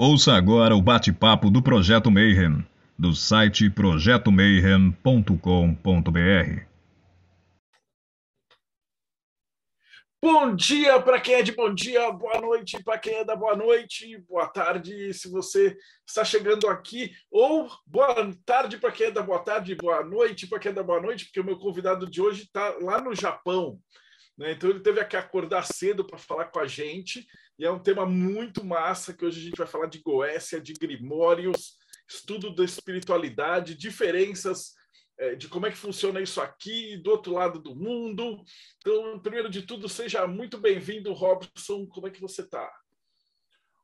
Ouça agora o bate-papo do Projeto Mayhem, do site projetomayhem.com.br. Bom dia para quem é de bom dia, boa noite para quem é da boa noite, boa tarde se você está chegando aqui, ou boa tarde para quem é da boa tarde, boa noite para quem é da boa noite, porque o meu convidado de hoje está lá no Japão. Né? Então ele teve que acordar cedo para falar com a gente, e é um tema muito massa que hoje a gente vai falar de Goécia, de Grimórios, estudo da espiritualidade, diferenças é, de como é que funciona isso aqui do outro lado do mundo. Então, primeiro de tudo, seja muito bem-vindo, Robson. Como é que você está?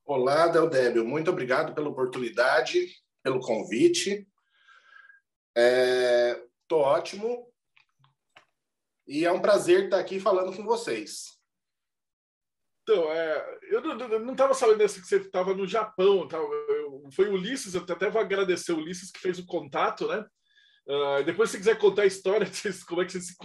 Olá, Deldébio. Muito obrigado pela oportunidade, pelo convite. Estou é, ótimo. E é um prazer estar aqui falando com vocês. Então, é, eu não estava sabendo que você estava no Japão. Tá? Eu, foi Ulisses, eu até vou agradecer o Ulisses que fez o contato, né? Uh, depois, se quiser contar a história, como é que vocês se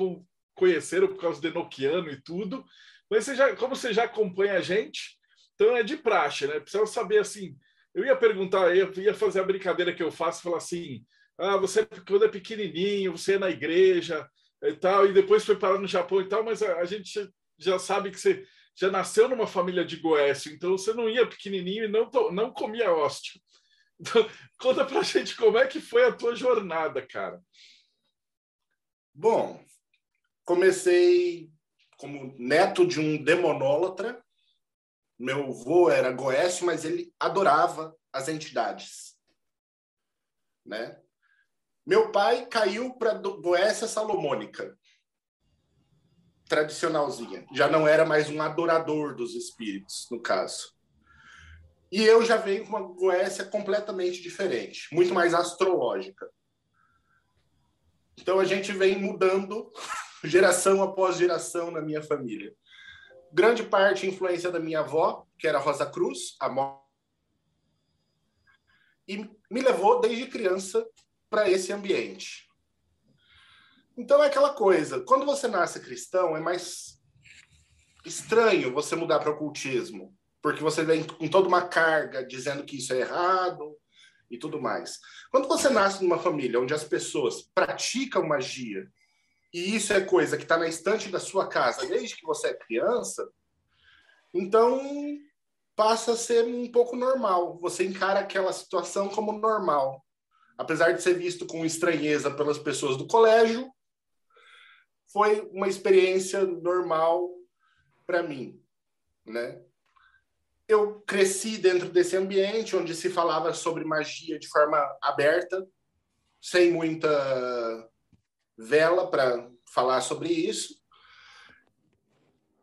conheceram por causa do Enochiano e tudo. Mas você já, como você já acompanha a gente, então é de praxe, né? Precisa saber assim. Eu ia perguntar, eu ia fazer a brincadeira que eu faço, falar assim: ah, você quando é pequenininho, você é na igreja e tal, e depois foi parar no Japão e tal, mas a, a gente já sabe que você já nasceu numa família de Goécio, então você não ia pequenininho e não, não comia hóstia. Conta pra gente como é que foi a tua jornada, cara. Bom, comecei como neto de um demonólatra. Meu avô era goécio, mas ele adorava as entidades. Né? Meu pai caiu para Goécia Salomônica, tradicionalzinha. Já não era mais um adorador dos espíritos, no caso. E eu já venho com uma Goécia completamente diferente, muito mais astrológica. Então a gente vem mudando geração após geração na minha família. Grande parte influência da minha avó, que era Rosa Cruz, a mó... e me levou desde criança para esse ambiente. Então é aquela coisa, quando você nasce cristão é mais estranho você mudar para o ocultismo porque você vem com toda uma carga dizendo que isso é errado e tudo mais. Quando você nasce numa família onde as pessoas praticam magia e isso é coisa que está na estante da sua casa desde que você é criança, então passa a ser um pouco normal. Você encara aquela situação como normal. Apesar de ser visto com estranheza pelas pessoas do colégio, foi uma experiência normal para mim, né? eu cresci dentro desse ambiente onde se falava sobre magia de forma aberta, sem muita vela para falar sobre isso.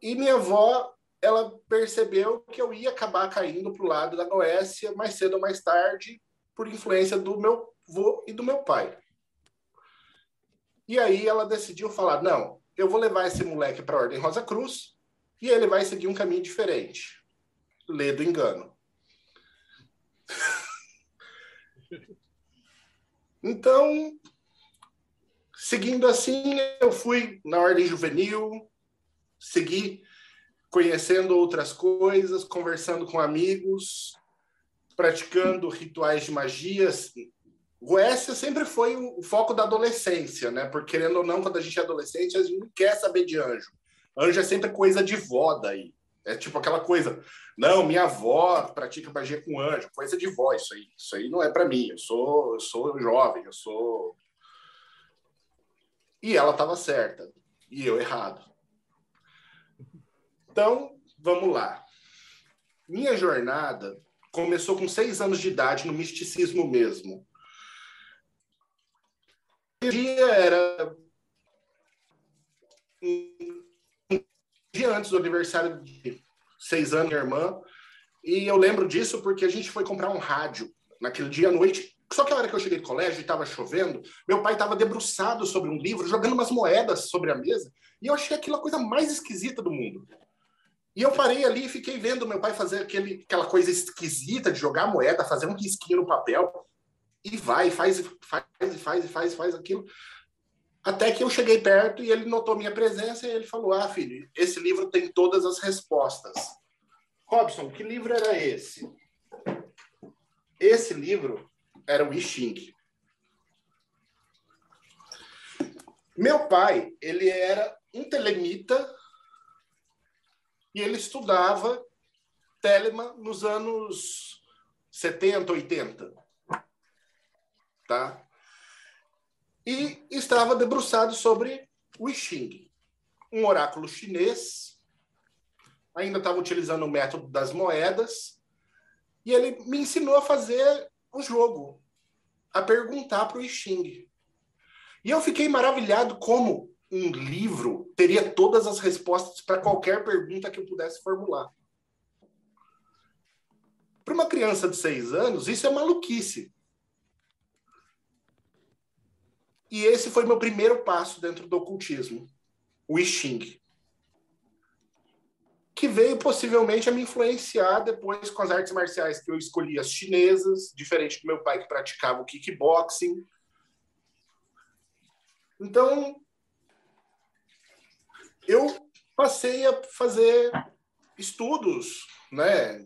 E minha avó, ela percebeu que eu ia acabar caindo para o lado da Goécia mais cedo ou mais tarde, por influência do meu avô e do meu pai. E aí ela decidiu falar: não, eu vou levar esse moleque para a Ordem Rosa Cruz e ele vai seguir um caminho diferente lê do engano. Então, seguindo assim, eu fui na ordem juvenil, segui conhecendo outras coisas, conversando com amigos, praticando rituais de magias. Goécia sempre foi o foco da adolescência, né? Porque, querendo ou não, quando a gente é adolescente, a gente não quer saber de anjo. Anjo é sempre coisa de vó daí. É tipo aquela coisa, não, minha avó pratica magia com anjo, coisa de vó isso aí. Isso aí não é para mim. Eu sou, eu sou jovem, eu sou. E ela estava certa e eu errado. Então, vamos lá. Minha jornada começou com seis anos de idade no misticismo mesmo. Dia era dia antes do aniversário de seis anos, minha irmã. E eu lembro disso porque a gente foi comprar um rádio naquele dia à noite. Só que a hora que eu cheguei do colégio e estava chovendo, meu pai estava debruçado sobre um livro, jogando umas moedas sobre a mesa. E eu achei aquilo a coisa mais esquisita do mundo. E eu parei ali e fiquei vendo meu pai fazer aquele, aquela coisa esquisita de jogar moeda, fazer um risquinho no papel. E vai, faz, faz, faz, faz, faz aquilo. Até que eu cheguei perto e ele notou minha presença e ele falou: Ah, filho, esse livro tem todas as respostas. Robson, que livro era esse? esse livro era o I. Meu pai, ele era um telemita e ele estudava Telema nos anos 70, 80. Tá? E estava debruçado sobre o I Ching, um oráculo chinês. Ainda estava utilizando o método das moedas. E ele me ensinou a fazer o jogo, a perguntar para o I Ching. E eu fiquei maravilhado como um livro teria todas as respostas para qualquer pergunta que eu pudesse formular. Para uma criança de seis anos, isso é maluquice. E esse foi meu primeiro passo dentro do ocultismo, o I Ching. Que veio possivelmente a me influenciar depois com as artes marciais que eu escolhi, as chinesas, diferente do meu pai que praticava o kickboxing, então, eu passei a fazer estudos, né?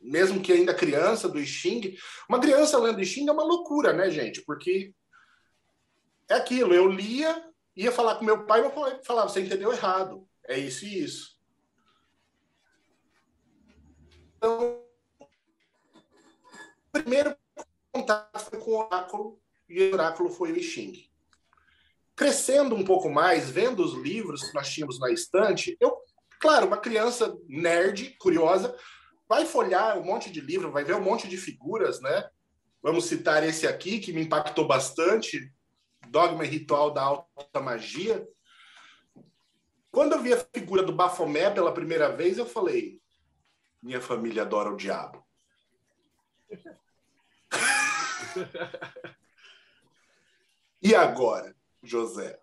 Mesmo que ainda criança do Xing, uma criança lendo Xing é uma loucura, né, gente? Porque é aquilo, eu lia, ia falar com meu pai, meu pai falava, você entendeu errado, é isso e isso. Então, o primeiro contato foi com o oráculo, e o oráculo foi o Xing crescendo um pouco mais, vendo os livros que nós tínhamos na estante, eu, claro, uma criança nerd, curiosa, vai folhar um monte de livro, vai ver um monte de figuras, né? Vamos citar esse aqui, que me impactou bastante, Dogma e Ritual da Alta Magia. Quando eu vi a figura do Bafomé pela primeira vez, eu falei: minha família adora o diabo. e agora? José.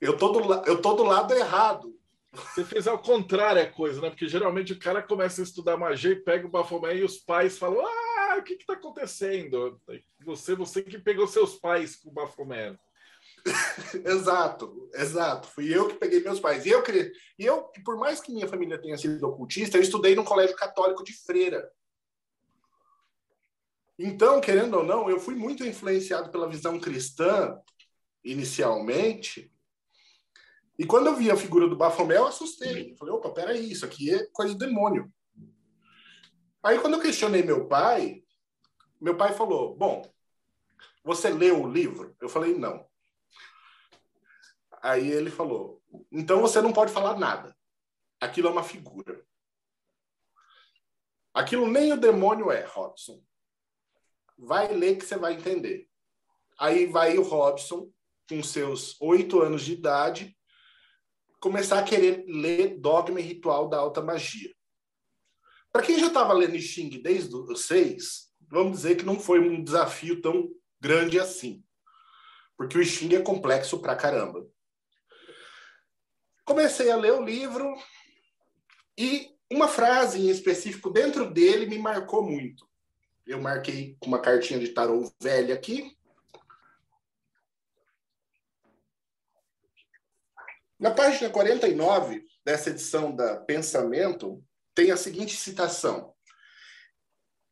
Eu tô, do, eu tô do lado errado. Você fez ao contrário a coisa, né? Porque geralmente o cara começa a estudar magia e pega o Bafomé e os pais falam: Ah, o que que tá acontecendo? Você, você que pegou seus pais com o Bafomé. exato, exato. Fui eu que peguei meus pais. E eu, e eu, por mais que minha família tenha sido ocultista, eu estudei num colégio católico de freira. Então, querendo ou não, eu fui muito influenciado pela visão cristã inicialmente. E quando eu vi a figura do Bafomé, eu assustei. Eu falei, opa, peraí, isso aqui é coisa do demônio. Aí quando eu questionei meu pai, meu pai falou, bom, você leu o livro? Eu falei, não. Aí ele falou, então você não pode falar nada. Aquilo é uma figura. Aquilo nem o demônio é, Robson. Vai ler que você vai entender. Aí vai o Robson, com seus oito anos de idade, começar a querer ler Dogma e Ritual da Alta Magia. Para quem já estava lendo Xing desde os seis, vamos dizer que não foi um desafio tão grande assim. Porque o Xing é complexo pra caramba. Comecei a ler o livro e uma frase em específico dentro dele me marcou muito. Eu marquei com uma cartinha de tarô velha aqui Na página 49 dessa edição da Pensamento, tem a seguinte citação: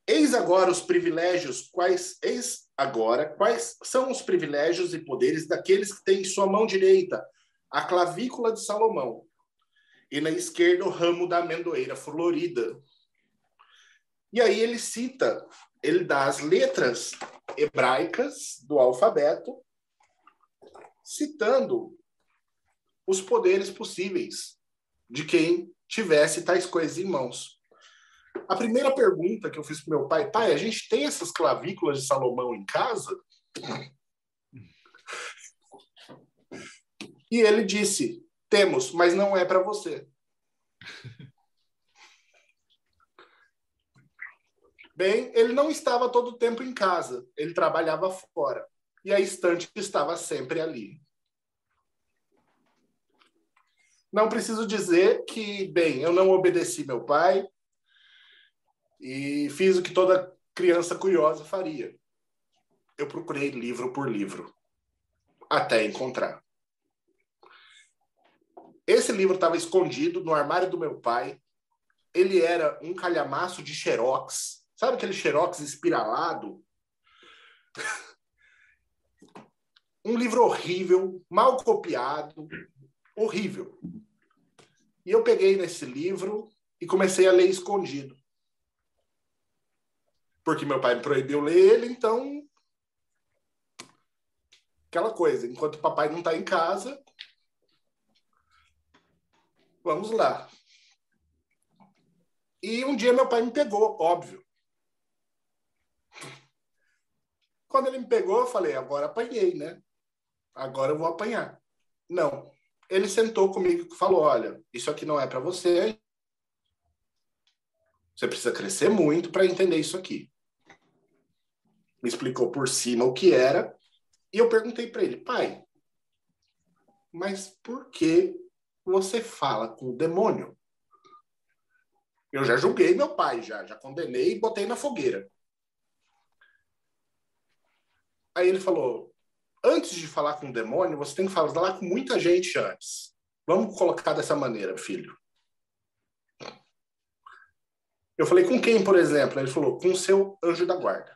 Eis agora os privilégios, quais eis agora quais são os privilégios e poderes daqueles que têm em sua mão direita a clavícula de Salomão e na esquerda o ramo da amendoeira florida. E aí ele cita, ele dá as letras hebraicas do alfabeto, citando os poderes possíveis de quem tivesse tais coisas em mãos. A primeira pergunta que eu fiz para meu pai, pai, a gente tem essas clavículas de Salomão em casa? E ele disse: temos, mas não é para você. Bem, ele não estava todo o tempo em casa, ele trabalhava fora. E a estante estava sempre ali. Não preciso dizer que, bem, eu não obedeci meu pai e fiz o que toda criança curiosa faria. Eu procurei livro por livro até encontrar. Esse livro estava escondido no armário do meu pai. Ele era um calhamaço de xerox. Sabe aquele xerox espiralado? um livro horrível, mal copiado, horrível. E eu peguei nesse livro e comecei a ler escondido. Porque meu pai me proibiu ler ele, então. Aquela coisa, enquanto o papai não está em casa, vamos lá. E um dia meu pai me pegou, óbvio. Quando ele me pegou, eu falei: agora apanhei, né? Agora eu vou apanhar. Não. Ele sentou comigo e falou: olha, isso aqui não é para você. Você precisa crescer muito para entender isso aqui. Me explicou por cima o que era. E eu perguntei para ele: pai, mas por que você fala com o demônio? Eu já julguei meu pai, já, já condenei e botei na fogueira. Aí ele falou: antes de falar com o demônio, você tem que falar com muita gente antes. Vamos colocar dessa maneira, filho. Eu falei, com quem, por exemplo? Ele falou, com o seu anjo da guarda.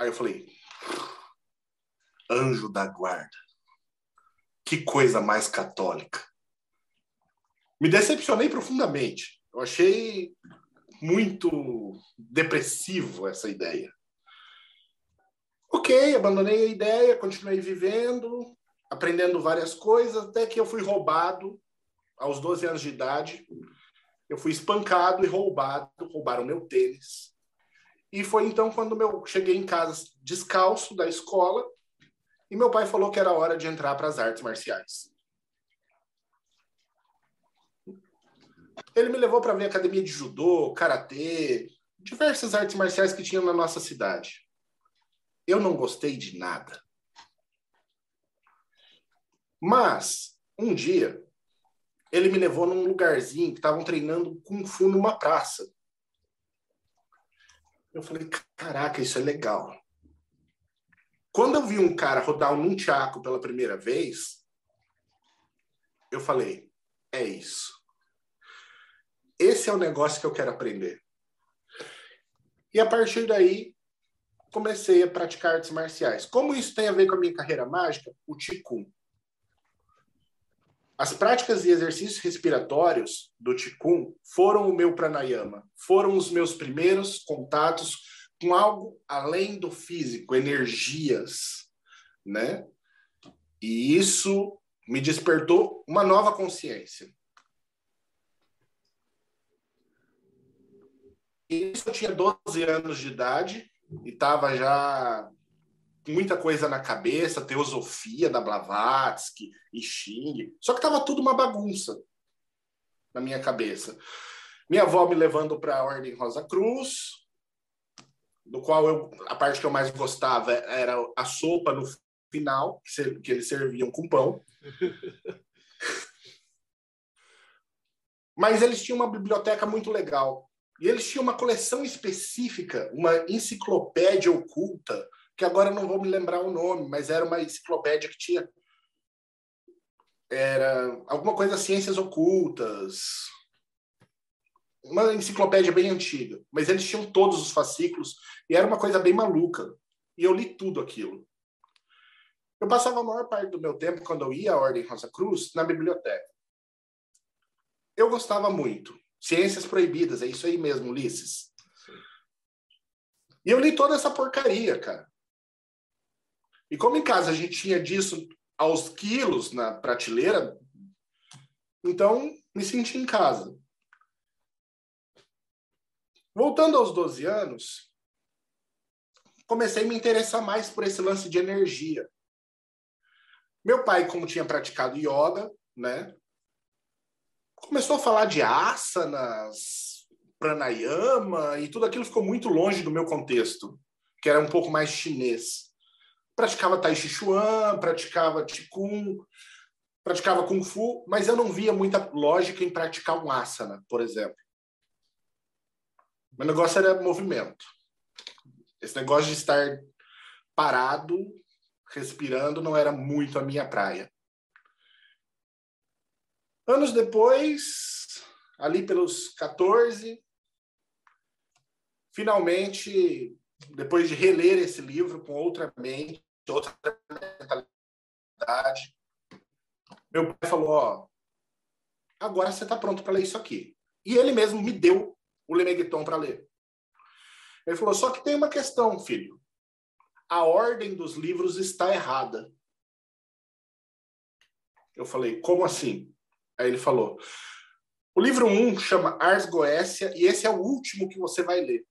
Aí eu falei, anjo da guarda. Que coisa mais católica. Me decepcionei profundamente. Eu achei muito depressivo essa ideia. Ok, abandonei a ideia, continuei vivendo, aprendendo várias coisas, até que eu fui roubado aos 12 anos de idade. Eu fui espancado e roubado, roubaram meu tênis. E foi então quando eu cheguei em casa descalço da escola e meu pai falou que era hora de entrar para as artes marciais. Ele me levou para ver academia de judô, karatê, diversas artes marciais que tinham na nossa cidade. Eu não gostei de nada. Mas, um dia, ele me levou num lugarzinho que estavam treinando Kung Fu numa praça. Eu falei, caraca, isso é legal. Quando eu vi um cara rodar um nunchaku pela primeira vez, eu falei, é isso. Esse é o negócio que eu quero aprender. E a partir daí, comecei a praticar artes marciais. Como isso tem a ver com a minha carreira mágica? O Qigong. As práticas e exercícios respiratórios do Qigong foram o meu pranayama, foram os meus primeiros contatos com algo além do físico, energias, né? E isso me despertou uma nova consciência. Isso eu tinha 12 anos de idade e tava já muita coisa na cabeça, teosofia da Blavatsky e Xing. Só que tava tudo uma bagunça na minha cabeça. Minha avó me levando para a Ordem Rosa Cruz, do qual eu, a parte que eu mais gostava era a sopa no final, que, que eles serviam com pão. Mas eles tinham uma biblioteca muito legal. E eles tinham uma coleção específica, uma enciclopédia oculta, que agora não vou me lembrar o nome, mas era uma enciclopédia que tinha era alguma coisa ciências ocultas, uma enciclopédia bem antiga, mas eles tinham todos os fascículos e era uma coisa bem maluca. E eu li tudo aquilo. Eu passava a maior parte do meu tempo, quando eu ia à Ordem Rosa Cruz, na biblioteca. Eu gostava muito. Ciências Proibidas, é isso aí mesmo, Ulisses. E eu li toda essa porcaria, cara. E como em casa a gente tinha disso aos quilos na prateleira, então me senti em casa. Voltando aos 12 anos, comecei a me interessar mais por esse lance de energia. Meu pai, como tinha praticado yoga, né, começou a falar de asanas, pranayama, e tudo aquilo ficou muito longe do meu contexto, que era um pouco mais chinês. Praticava Tai Chi Chuan, praticava Qigong, praticava Kung Fu, mas eu não via muita lógica em praticar um asana, por exemplo. Meu negócio era movimento. Esse negócio de estar parado, respirando, não era muito a minha praia. Anos depois, ali pelos 14, finalmente, depois de reler esse livro com outra mente, outra mentalidade, meu pai falou: Ó, agora você está pronto para ler isso aqui. E ele mesmo me deu o Lemegueton para ler. Ele falou: só que tem uma questão, filho. A ordem dos livros está errada. Eu falei: como assim? Aí ele falou: o livro 1 um chama Ars Goécia e esse é o último que você vai ler.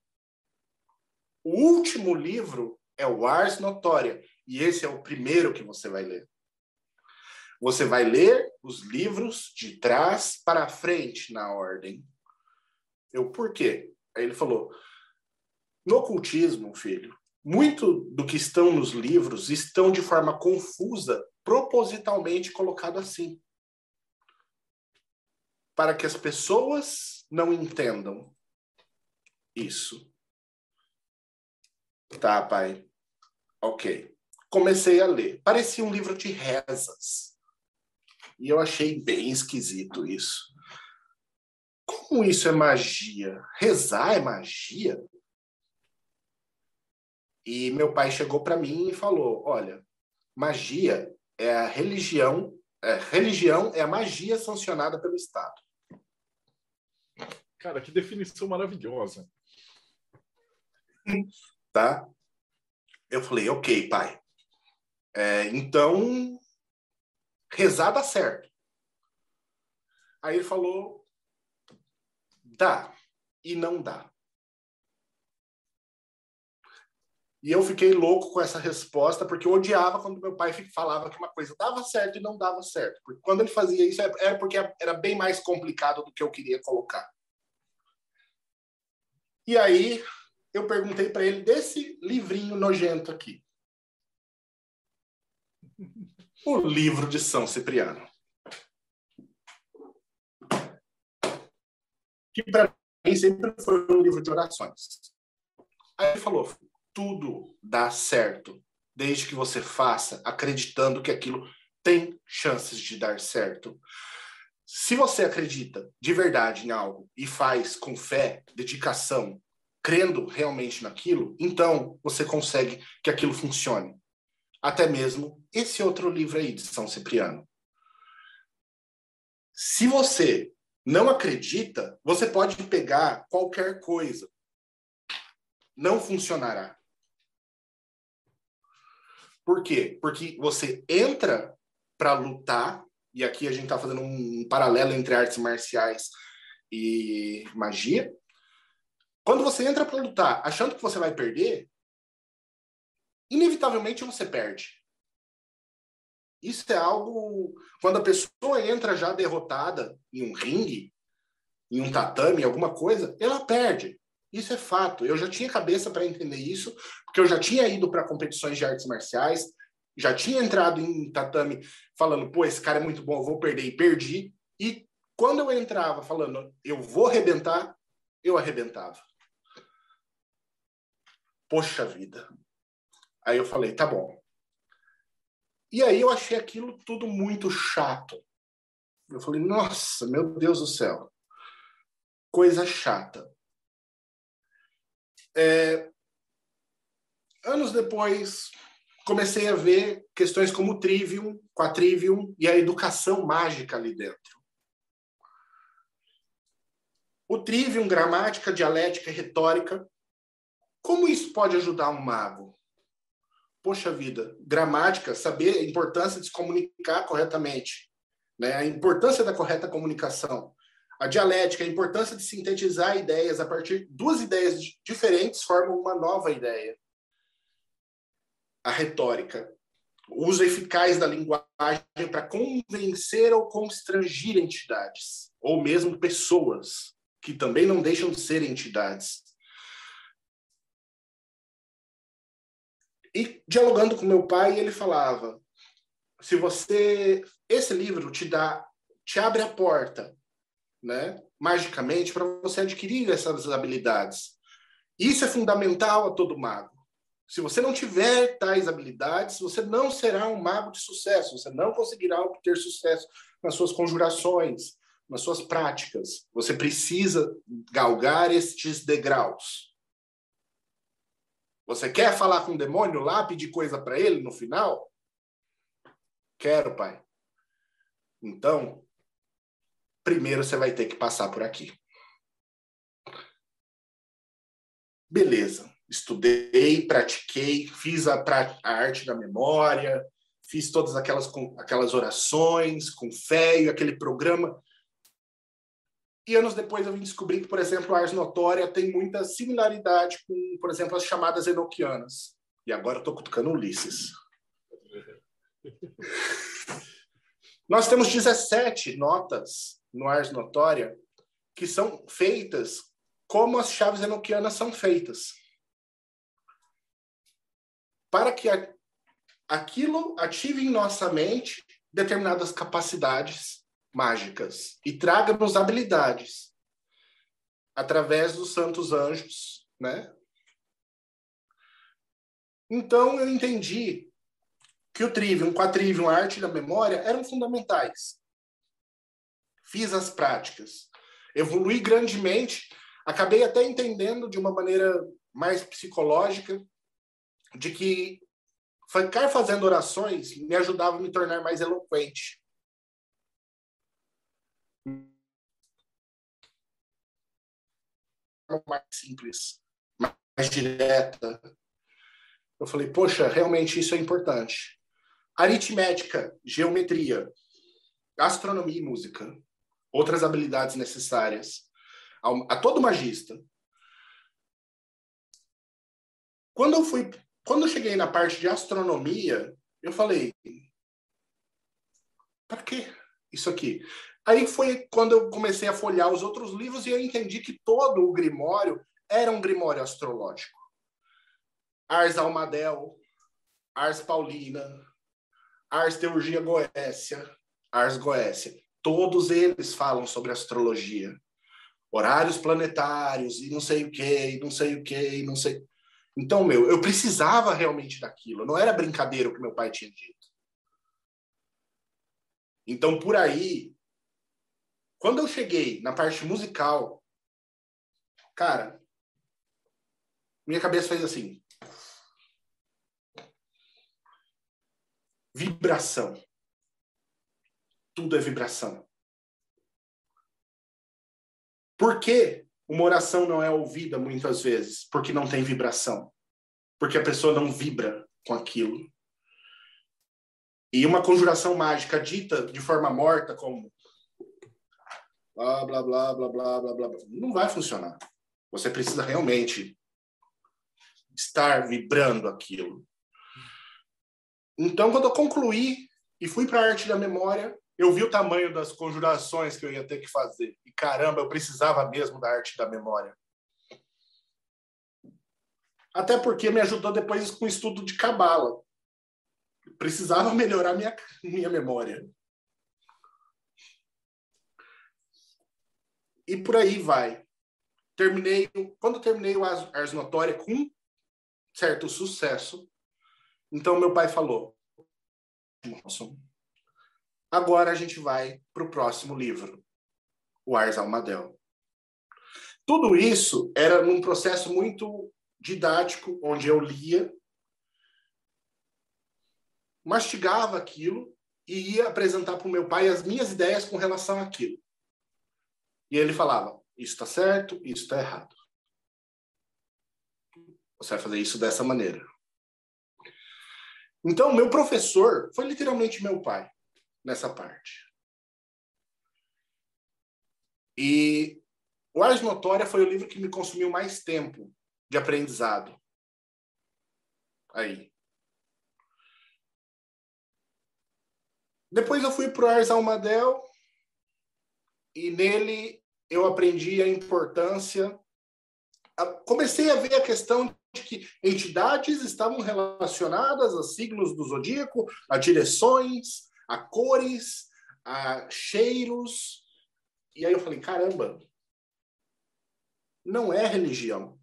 O último livro é o Ars Notória e esse é o primeiro que você vai ler. Você vai ler os livros de trás para frente na ordem. Eu, por quê? Aí ele falou: no ocultismo, filho, muito do que estão nos livros estão de forma confusa, propositalmente colocado assim. Para que as pessoas não entendam isso. Tá, pai. Ok. Comecei a ler. Parecia um livro de rezas. E eu achei bem esquisito isso. Como isso é magia? Rezar é magia? E meu pai chegou para mim e falou: Olha, magia é a religião, é, religião é a magia sancionada pelo Estado. Cara, que definição maravilhosa. Tá? Eu falei: Ok, pai. É, então, rezar dá certo. Aí ele falou: Dá e não dá. E eu fiquei louco com essa resposta, porque eu odiava quando meu pai falava que uma coisa dava certo e não dava certo. Porque quando ele fazia isso, era é, é porque era bem mais complicado do que eu queria colocar. E aí, eu perguntei para ele desse livrinho nojento aqui. O livro de São Cipriano. Que para mim sempre foi um livro de orações. Aí ele falou: tudo dá certo, desde que você faça acreditando que aquilo tem chances de dar certo. Se você acredita de verdade em algo e faz com fé, dedicação, crendo realmente naquilo, então você consegue que aquilo funcione. Até mesmo esse outro livro aí de São Cipriano. Se você não acredita, você pode pegar qualquer coisa. Não funcionará. Por quê? Porque você entra para lutar, e aqui a gente está fazendo um paralelo entre artes marciais e magia. Quando você entra para lutar achando que você vai perder, inevitavelmente você perde. Isso é algo. Quando a pessoa entra já derrotada em um ringue, em um tatame, alguma coisa, ela perde. Isso é fato. Eu já tinha cabeça para entender isso, porque eu já tinha ido para competições de artes marciais, já tinha entrado em tatame falando, pô, esse cara é muito bom, eu vou perder e perdi. E quando eu entrava falando, eu vou arrebentar, eu arrebentava. Poxa vida. Aí eu falei, tá bom. E aí eu achei aquilo tudo muito chato. Eu falei, nossa, meu Deus do céu. Coisa chata. É, anos depois, comecei a ver questões como Trivium, Quatrivium e a educação mágica ali dentro. O Trivium, gramática, dialética, retórica. Como isso pode ajudar um mago? Poxa vida, gramática, saber a importância de se comunicar corretamente, né? a importância da correta comunicação. A dialética, a importância de sintetizar ideias a partir de duas ideias diferentes formam uma nova ideia. A retórica, o uso eficaz da linguagem para convencer ou constrangir entidades, ou mesmo pessoas, que também não deixam de ser entidades. E dialogando com meu pai, ele falava: se você esse livro te dá te abre a porta né, magicamente para você adquirir essas habilidades. Isso é fundamental a todo mago. Se você não tiver tais habilidades, você não será um mago de sucesso, você não conseguirá obter sucesso nas suas conjurações, nas suas práticas. Você precisa galgar estes degraus. Você quer falar com o demônio lá, pedir coisa para ele no final? Quero, pai. Então, primeiro você vai ter que passar por aqui. Beleza. Estudei, pratiquei, fiz a, a arte da memória, fiz todas aquelas, aquelas orações com fé e aquele programa. E anos depois eu vim descobrir que, por exemplo, a Ars Notória tem muita similaridade com, por exemplo, as chamadas enoquianas. E agora eu estou cutucando Ulisses. Nós temos 17 notas no Ars Notória que são feitas como as chaves enoquianas são feitas. Para que aquilo ative em nossa mente determinadas capacidades mágicas e traga-nos habilidades através dos santos anjos, né? Então eu entendi que o trivium, quatrivium, a arte da memória eram fundamentais. Fiz as práticas, evolui grandemente, acabei até entendendo de uma maneira mais psicológica de que ficar fazendo orações me ajudava a me tornar mais eloquente. Mais simples, mais direta. Eu falei, poxa, realmente isso é importante. Aritmética, geometria, astronomia e música, outras habilidades necessárias a, a todo magista. Quando eu fui quando eu cheguei na parte de astronomia, eu falei: para que isso aqui? Aí foi quando eu comecei a folhear os outros livros e eu entendi que todo o Grimório era um Grimório astrológico. Ars Almadel, Ars Paulina, Ars Teurgia Goécia, Ars Goécia. Todos eles falam sobre astrologia. Horários planetários e não sei o que, não sei o que, não sei. Então, meu, eu precisava realmente daquilo. Não era brincadeira o que meu pai tinha dito. Então, por aí, quando eu cheguei na parte musical, cara, minha cabeça fez assim. Vibração. Tudo é vibração. Por quê? Uma oração não é ouvida muitas vezes porque não tem vibração, porque a pessoa não vibra com aquilo. E uma conjuração mágica dita de forma morta, como blá, blá, blá, blá, blá, blá, blá, não vai funcionar. Você precisa realmente estar vibrando aquilo. Então, quando eu concluí e fui para a arte da memória, eu vi o tamanho das conjurações que eu ia ter que fazer. E caramba, eu precisava mesmo da arte da memória. Até porque me ajudou depois com o estudo de cabala. Precisava melhorar minha, minha memória. E por aí vai. Terminei, quando terminei o Ars Notória com certo sucesso, então meu pai falou: Agora a gente vai para o próximo livro, o Ars Almadel. Tudo isso era num processo muito didático, onde eu lia, mastigava aquilo e ia apresentar para o meu pai as minhas ideias com relação àquilo. E ele falava: isso está certo, isso está errado. Você vai fazer isso dessa maneira. Então, meu professor foi literalmente meu pai nessa parte. E o Ars Notória foi o livro que me consumiu mais tempo de aprendizado. Aí. Depois eu fui para o Ars Almadel e nele eu aprendi a importância. Comecei a ver a questão de que entidades estavam relacionadas a signos do zodíaco, a direções, a cores, a cheiros. E aí eu falei, caramba, não é religião.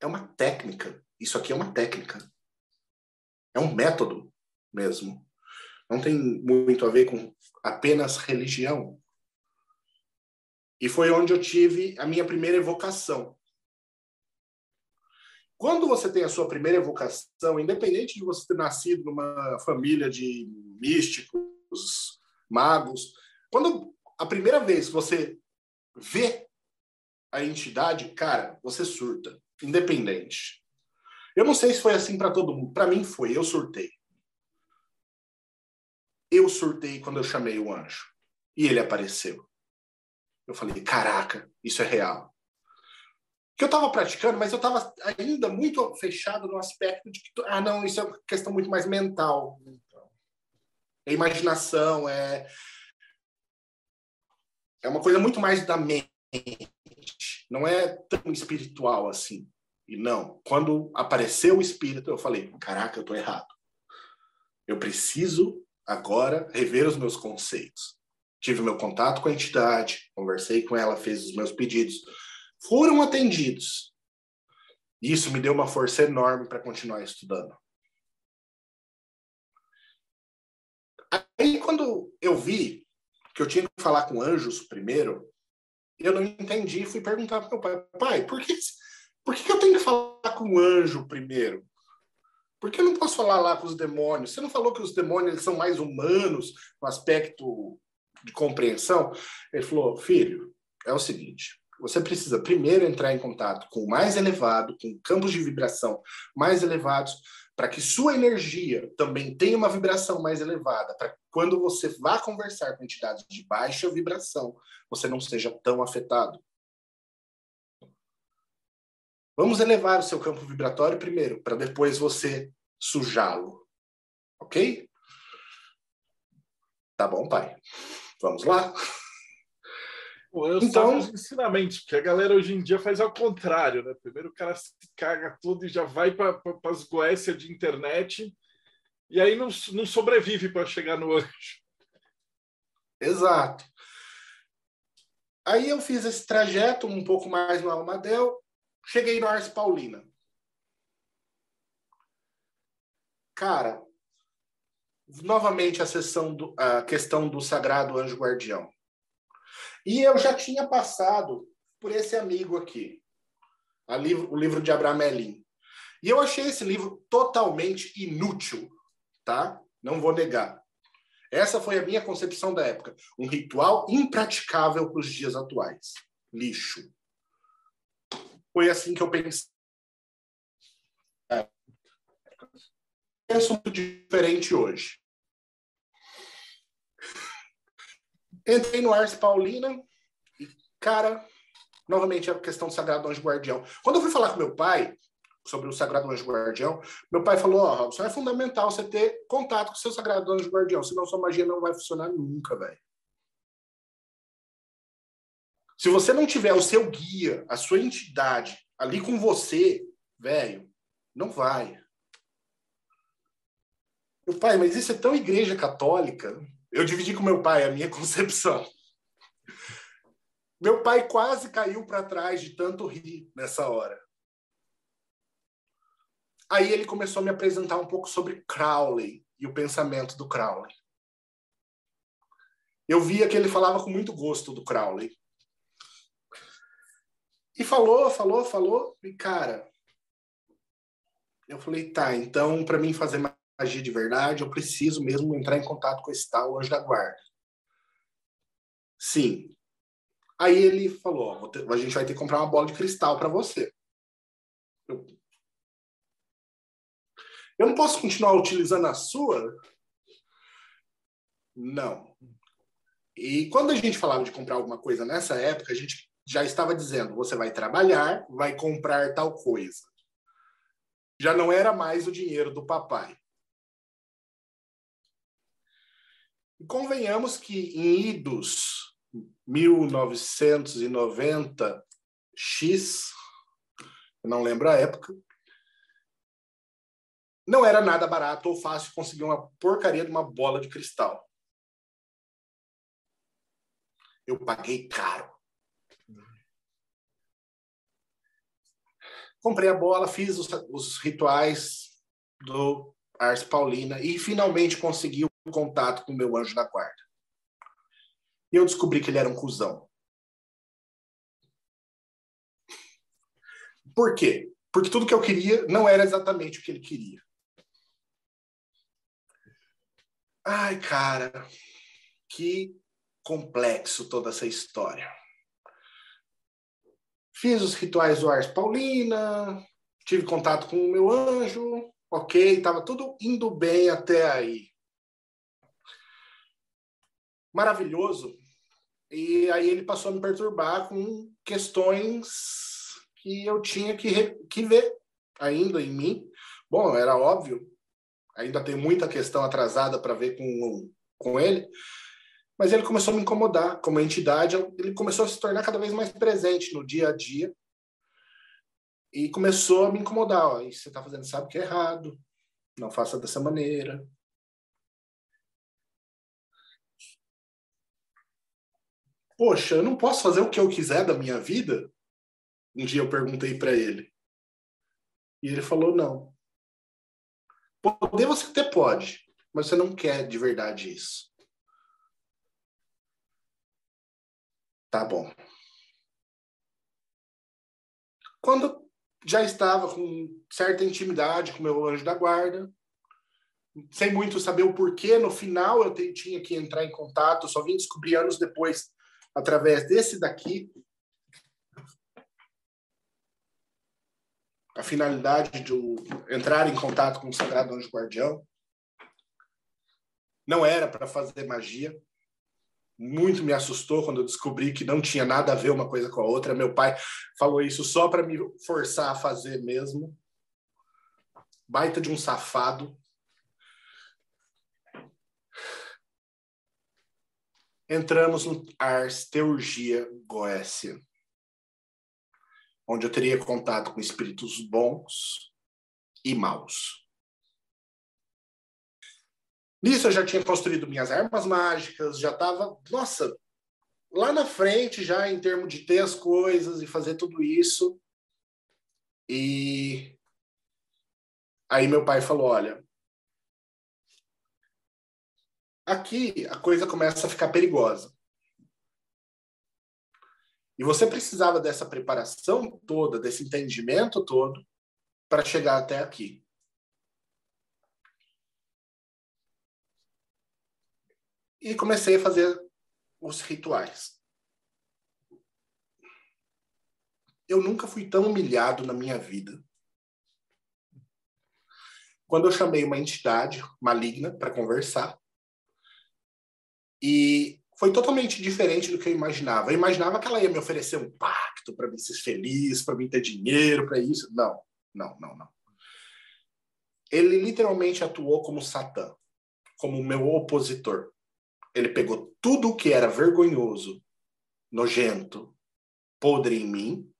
É uma técnica. Isso aqui é uma técnica. É um método mesmo. Não tem muito a ver com apenas religião. E foi onde eu tive a minha primeira evocação. Quando você tem a sua primeira evocação, independente de você ter nascido numa família de místicos, magos, quando a primeira vez você vê a entidade, cara, você surta, independente. Eu não sei se foi assim para todo mundo. Para mim foi, eu surtei. Eu surtei quando eu chamei o anjo e ele apareceu. Eu falei, caraca, isso é real que eu estava praticando, mas eu estava ainda muito fechado no aspecto de que, ah, não, isso é uma questão muito mais mental. É imaginação, é. É uma coisa muito mais da mente. Não é tão espiritual assim. E não, quando apareceu o espírito, eu falei: caraca, eu estou errado. Eu preciso agora rever os meus conceitos. Tive meu contato com a entidade, conversei com ela, fez os meus pedidos foram atendidos. Isso me deu uma força enorme para continuar estudando. Aí, quando eu vi que eu tinha que falar com anjos primeiro, eu não entendi e fui perguntar para meu pai: pai, por que, por que eu tenho que falar com o anjo primeiro? Por que eu não posso falar lá com os demônios? Você não falou que os demônios são mais humanos no aspecto de compreensão? Ele falou: filho, é o seguinte você precisa primeiro entrar em contato com o mais elevado, com campos de vibração mais elevados, para que sua energia também tenha uma vibração mais elevada, para quando você vá conversar com entidades de baixa vibração, você não seja tão afetado. Vamos elevar o seu campo vibratório primeiro, para depois você sujá-lo. Ok? Tá bom, pai. Vamos lá? Eu então, os ensinamentos, porque a galera hoje em dia faz ao contrário, né? Primeiro o cara se caga tudo e já vai para as goécias de internet e aí não, não sobrevive para chegar no anjo. Exato. Aí eu fiz esse trajeto um pouco mais no Almadel, cheguei no Ars Paulina. Cara, novamente a sessão do, a questão do Sagrado Anjo Guardião. E eu já tinha passado por esse amigo aqui, livro, o livro de Abraham Melin. E eu achei esse livro totalmente inútil, tá? Não vou negar. Essa foi a minha concepção da época. Um ritual impraticável para os dias atuais. Lixo. Foi assim que eu pensei. Penso muito diferente hoje. Entrei no Ars Paulina e, cara, novamente a questão do Sagrado Anjo Guardião. Quando eu fui falar com meu pai sobre o Sagrado Anjo Guardião, meu pai falou: Ó, oh, Robson, é fundamental você ter contato com o seu Sagrado Anjo Guardião, senão sua magia não vai funcionar nunca, velho. Se você não tiver o seu guia, a sua entidade ali com você, velho, não vai. Meu pai, mas isso é tão igreja católica eu dividi com meu pai a minha concepção. Meu pai quase caiu para trás de tanto rir nessa hora. Aí ele começou a me apresentar um pouco sobre Crowley e o pensamento do Crowley. Eu via que ele falava com muito gosto do Crowley. E falou, falou, falou, e cara, eu falei, tá, então para mim fazer agir de verdade, eu preciso mesmo entrar em contato com esse tal anjo da guarda. Sim. Aí ele falou: a gente vai ter que comprar uma bola de cristal para você. Eu, eu não posso continuar utilizando a sua? Não. E quando a gente falava de comprar alguma coisa nessa época, a gente já estava dizendo: você vai trabalhar, vai comprar tal coisa. Já não era mais o dinheiro do papai. E convenhamos que em idos 1990 X, eu não lembro a época, não era nada barato ou fácil conseguir uma porcaria de uma bola de cristal. Eu paguei caro. Comprei a bola, fiz os, os rituais do Ars Paulina e finalmente consegui contato com o meu anjo da guarda. E eu descobri que ele era um cuzão. Por quê? Porque tudo que eu queria não era exatamente o que ele queria. Ai, cara, que complexo toda essa história. Fiz os rituais do Ars Paulina, tive contato com o meu anjo, ok, estava tudo indo bem até aí. Maravilhoso. E aí ele passou a me perturbar com questões que eu tinha que, que ver ainda em mim. Bom, era óbvio, ainda tem muita questão atrasada para ver com, com ele, mas ele começou a me incomodar como entidade, ele começou a se tornar cada vez mais presente no dia a dia e começou a me incomodar. Ó, você está fazendo sabe que é errado, não faça dessa maneira. Poxa, eu não posso fazer o que eu quiser da minha vida? Um dia eu perguntei para ele. E ele falou: não. Poder você até pode, mas você não quer de verdade isso. Tá bom. Quando já estava com certa intimidade com meu anjo da guarda, sem muito saber o porquê, no final eu tinha que entrar em contato, só vim descobrir anos depois, através desse daqui, a finalidade de entrar em contato com o Sagrado Anjo Guardião. Não era para fazer magia. Muito me assustou quando eu descobri que não tinha nada a ver uma coisa com a outra. Meu pai falou isso só para me forçar a fazer mesmo. Baita de um safado. Entramos no Ars Teurgia Goécia onde eu teria contato com espíritos bons e maus. Nisso eu já tinha construído minhas armas mágicas, já estava, nossa, lá na frente já em termos de ter as coisas e fazer tudo isso. E aí meu pai falou, olha, aqui a coisa começa a ficar perigosa. E você precisava dessa preparação toda, desse entendimento todo, para chegar até aqui. E comecei a fazer os rituais. Eu nunca fui tão humilhado na minha vida. Quando eu chamei uma entidade maligna para conversar, e foi totalmente diferente do que eu imaginava. Eu imaginava que ela ia me oferecer um pacto para me ser feliz, para me ter dinheiro, para isso. Não, não, não, não. Ele literalmente atuou como Satã, como meu opositor. Ele pegou tudo o que era vergonhoso, nojento, podre em mim,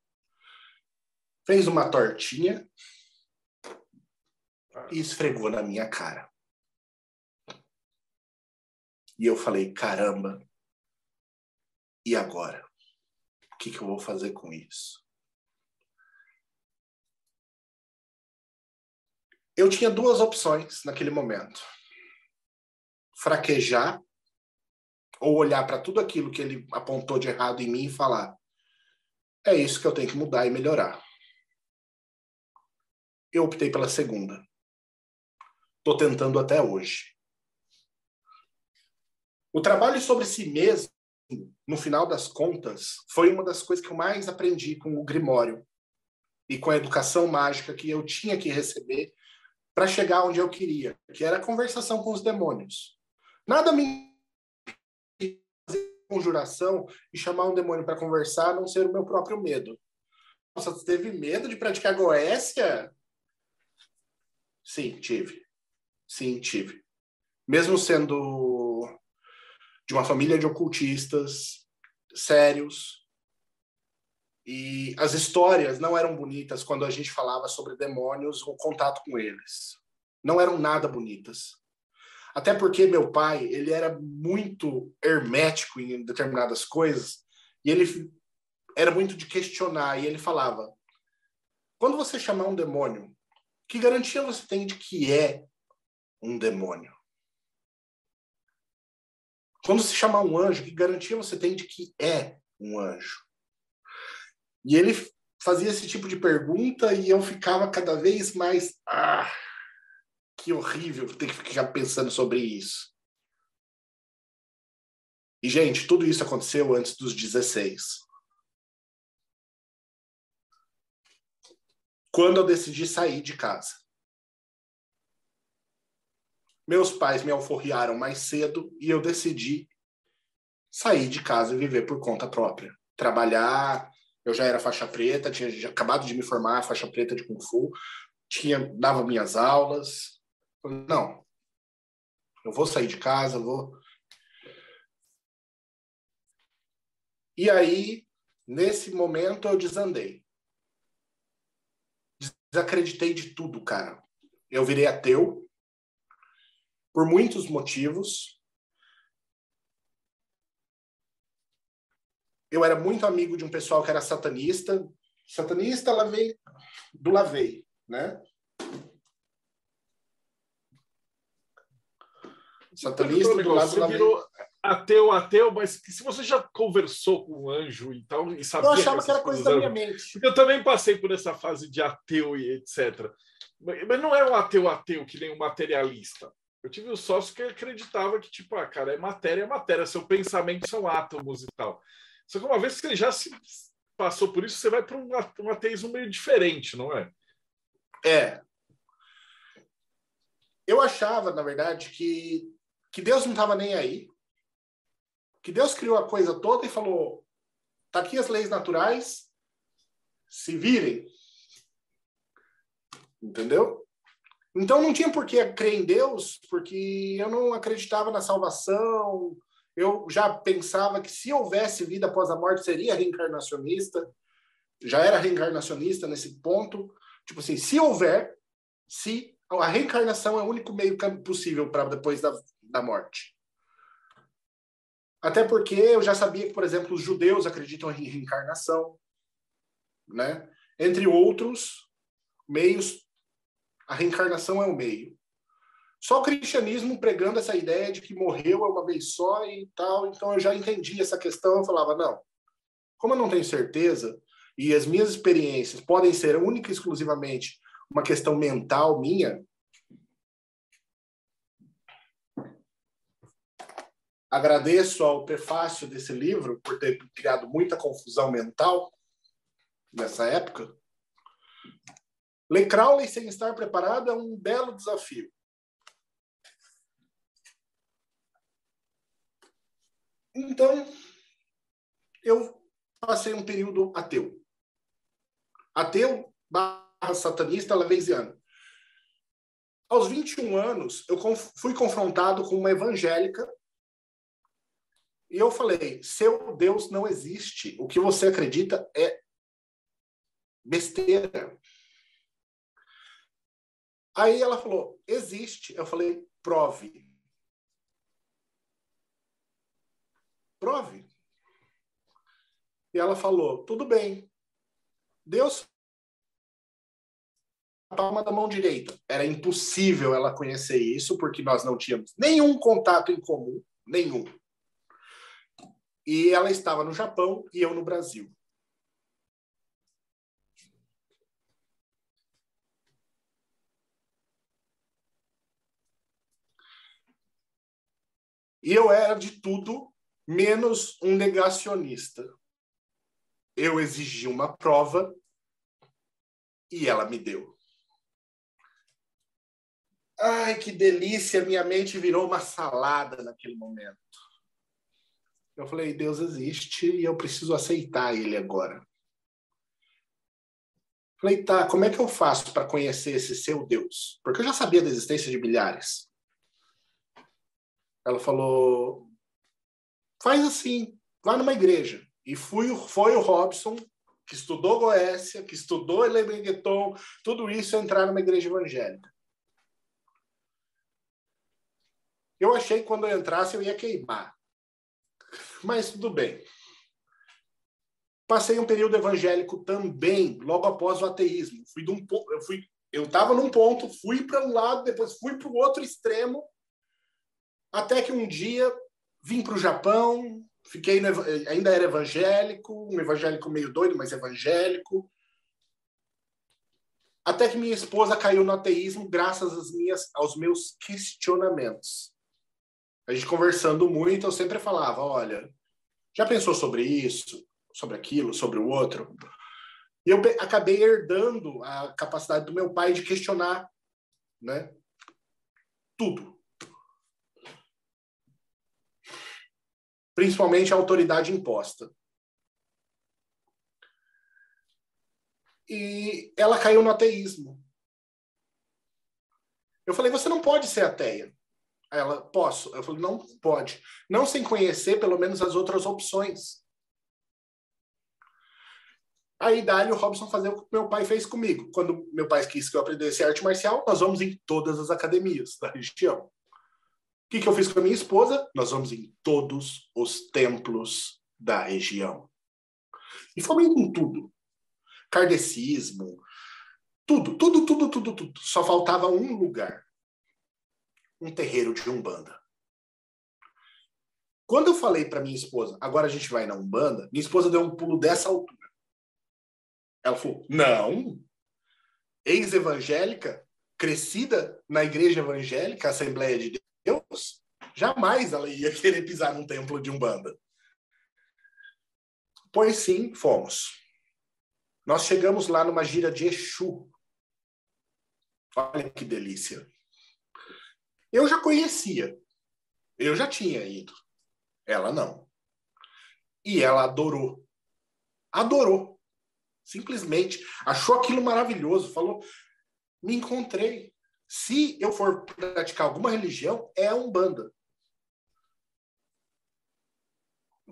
fez uma tortinha e esfregou na minha cara. E eu falei: caramba, e agora? O que, que eu vou fazer com isso? Eu tinha duas opções naquele momento: fraquejar ou olhar para tudo aquilo que ele apontou de errado em mim e falar: é isso que eu tenho que mudar e melhorar. Eu optei pela segunda. Estou tentando até hoje. O trabalho sobre si mesmo no final das contas, foi uma das coisas que eu mais aprendi com o Grimório e com a educação mágica que eu tinha que receber para chegar onde eu queria, que era a conversação com os demônios. Nada me conjuração e chamar um demônio para conversar, a não ser o meu próprio medo. Nossa, você teve medo de praticar goécia? Sim, tive. Sim, tive. Mesmo sendo de uma família de ocultistas sérios. E as histórias não eram bonitas quando a gente falava sobre demônios ou contato com eles. Não eram nada bonitas. Até porque meu pai, ele era muito hermético em determinadas coisas, e ele era muito de questionar, e ele falava: quando você chamar um demônio, que garantia você tem de que é um demônio? Quando se chamar um anjo, que garantia você tem de que é um anjo? E ele fazia esse tipo de pergunta e eu ficava cada vez mais. Ah, que horrível ter que ficar pensando sobre isso. E, gente, tudo isso aconteceu antes dos 16. Quando eu decidi sair de casa. Meus pais me alforriaram mais cedo e eu decidi sair de casa e viver por conta própria. Trabalhar, eu já era faixa preta, tinha acabado de me formar faixa preta de Kung Fu, tinha, dava minhas aulas. Não, eu vou sair de casa, vou. E aí, nesse momento, eu desandei. Desacreditei de tudo, cara. Eu virei ateu por muitos motivos. eu era muito amigo de um pessoal que era satanista. Satanista, lavei do lavei, né? Satanista do lado do lavei. Ateu, ateu, mas se você já conversou com um anjo e tal, e sabia. Eu achava que era coisa da minha mente. Eu também passei por essa fase de ateu e etc. Mas não é um ateu ateu que nem um materialista. Eu tive um sócio que acreditava que, tipo, ah, cara, é matéria, é matéria, seu pensamento são átomos e tal. Só que uma vez que você já se passou por isso, você vai para um ateísmo meio diferente, não é? É. Eu achava, na verdade, que, que Deus não estava nem aí. Que Deus criou a coisa toda e falou: tá aqui as leis naturais, se virem. Entendeu? Então não tinha por que crer em Deus, porque eu não acreditava na salvação, eu já pensava que se houvesse vida após a morte seria reencarnacionista, já era reencarnacionista nesse ponto. Tipo assim, se houver, se a reencarnação é o único meio possível para depois da, da morte. Até porque eu já sabia que, por exemplo, os judeus acreditam em reencarnação, né? Entre outros meios, a reencarnação é o meio. Só o cristianismo pregando essa ideia de que morreu é uma vez só e tal. Então eu já entendi essa questão. Eu falava, não, como eu não tenho certeza e as minhas experiências podem ser única e exclusivamente uma questão mental minha, agradeço ao prefácio desse livro por ter criado muita confusão mental nessa época. Ler Crowley sem estar preparado é um belo desafio. Então, eu passei um período ateu. Ateu barra satanista lavesiano. Aos 21 anos, eu fui confrontado com uma evangélica e eu falei: seu Deus não existe. O que você acredita é besteira. Aí ela falou: existe. Eu falei: prove. Prove. E ela falou: tudo bem. Deus a palma da mão direita. Era impossível ela conhecer isso, porque nós não tínhamos nenhum contato em comum, nenhum. E ela estava no Japão e eu no Brasil. E eu era de tudo menos um negacionista. Eu exigi uma prova e ela me deu. Ai, que delícia! Minha mente virou uma salada naquele momento. Eu falei: Deus existe e eu preciso aceitar ele agora. Falei: tá, como é que eu faço para conhecer esse seu Deus? Porque eu já sabia da existência de milhares. Ela falou: faz assim, vai numa igreja. E fui, foi o Robson, que estudou Goécia, que estudou Elemengueton, tudo isso entrar numa igreja evangélica. Eu achei que quando eu entrasse eu ia queimar. Mas tudo bem. Passei um período evangélico também, logo após o ateísmo. Fui de um, eu fui eu estava num ponto, fui para um lado, depois fui para o outro extremo, até que um dia vim para o Japão, fiquei no, ainda era evangélico, um evangélico meio doido, mas evangélico. Até que minha esposa caiu no ateísmo graças às minhas, aos meus questionamentos. A gente conversando muito, eu sempre falava: olha, já pensou sobre isso, sobre aquilo, sobre o outro? E eu acabei herdando a capacidade do meu pai de questionar, né? Tudo. Principalmente a autoridade imposta. E ela caiu no ateísmo. Eu falei, você não pode ser ateia. Ela, posso. Eu falei, não pode. Não sem conhecer pelo menos as outras opções. Aí dali o Robson fazer o que meu pai fez comigo. Quando meu pai quis que eu aprendesse arte marcial, nós vamos em todas as academias da região. O que, que eu fiz com a minha esposa? Nós vamos em todos os templos da região. E fomos em tudo. Kardecismo, tudo, tudo, tudo, tudo, tudo. Só faltava um lugar. Um terreiro de Umbanda. Quando eu falei para minha esposa, agora a gente vai na Umbanda, minha esposa deu um pulo dessa altura. Ela falou: não. Ex-evangélica, crescida na igreja evangélica, Assembleia de Deus, jamais ela ia querer pisar num templo de Umbanda. Pois sim, fomos. Nós chegamos lá numa gira de Exu. Olha que delícia. Eu já conhecia. Eu já tinha ido. Ela não. E ela adorou. Adorou simplesmente achou aquilo maravilhoso, falou: me encontrei. Se eu for praticar alguma religião, é a Umbanda.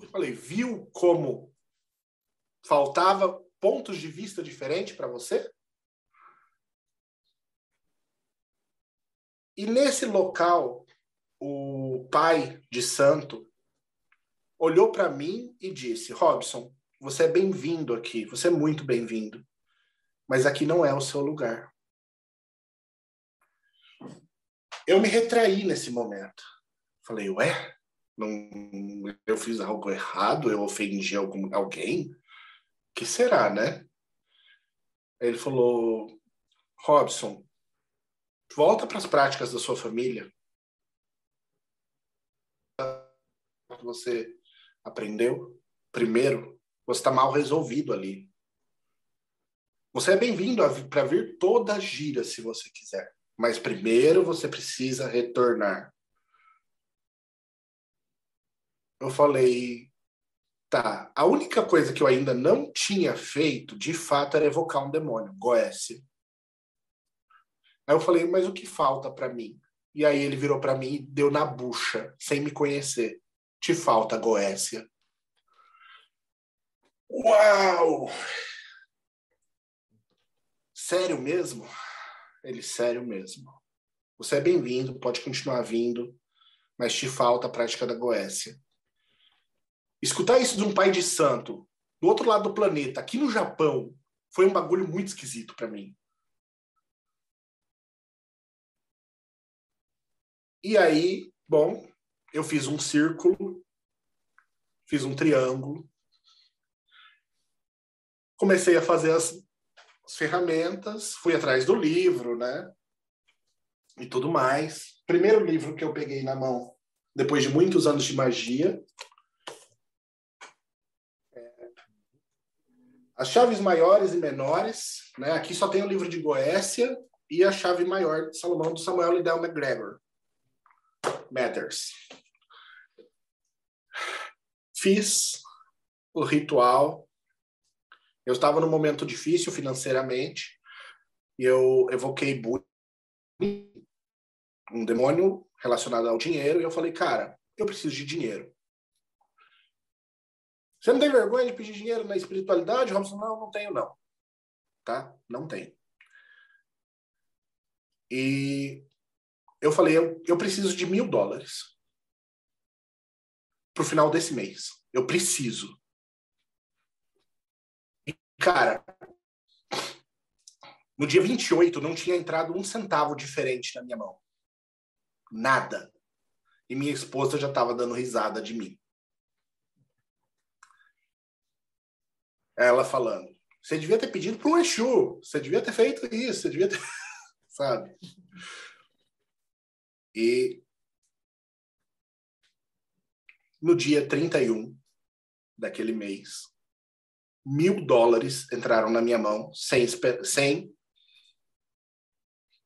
Eu falei, viu como faltava pontos de vista diferentes para você? E nesse local, o pai de santo olhou para mim e disse: Robson, você é bem-vindo aqui, você é muito bem-vindo. Mas aqui não é o seu lugar. Eu me retraí nesse momento. Falei, ué, não, eu fiz algo errado, eu ofendi algum, alguém? que será, né? Ele falou, Robson, volta para as práticas da sua família. Você aprendeu primeiro você está mal resolvido ali. Você é bem-vindo para vir toda a gira, se você quiser. Mas primeiro você precisa retornar. Eu falei, tá. A única coisa que eu ainda não tinha feito, de fato, era evocar um demônio, Goécia. Aí eu falei, mas o que falta para mim? E aí ele virou para mim e deu na bucha, sem me conhecer. Te falta Goécia. Uau! Sério mesmo? Ele, sério mesmo. Você é bem-vindo, pode continuar vindo, mas te falta a prática da Goécia. Escutar isso de um pai de santo, do outro lado do planeta, aqui no Japão, foi um bagulho muito esquisito para mim. E aí, bom, eu fiz um círculo, fiz um triângulo, comecei a fazer as, as ferramentas, fui atrás do livro, né? E tudo mais. Primeiro livro que eu peguei na mão, depois de muitos anos de magia. As chaves maiores e menores, né? Aqui só tem o livro de Goécia e a chave maior de Salomão do Samuel Liddell McGregor. Matters. Fiz o ritual eu estava num momento difícil financeiramente e eu evoquei um demônio relacionado ao dinheiro, e eu falei, cara, eu preciso de dinheiro. Você não tem vergonha de pedir dinheiro na espiritualidade, Robson? Não, não tenho, não. Tá? Não tenho. E eu falei, eu, eu preciso de mil dólares pro final desse mês. Eu preciso. Cara, no dia 28 não tinha entrado um centavo diferente na minha mão. Nada. E minha esposa já estava dando risada de mim. Ela falando: Você devia ter pedido para um Exu, você devia ter feito isso, você devia ter. Sabe? E no dia 31 daquele mês, mil dólares entraram na minha mão sem, sem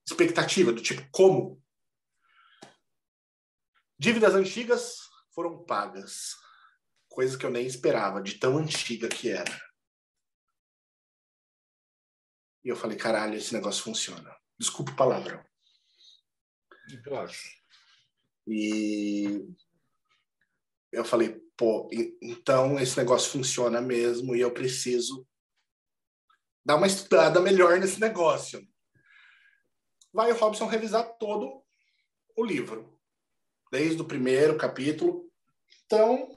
expectativa, do tipo, como? Dívidas antigas foram pagas. Coisa que eu nem esperava, de tão antiga que era. E eu falei, caralho, esse negócio funciona. Desculpa o palavrão. Acho. E eu falei, pô, então esse negócio funciona mesmo e eu preciso dar uma estudada melhor nesse negócio. Vai o Robson revisar todo o livro, desde o primeiro capítulo. Então,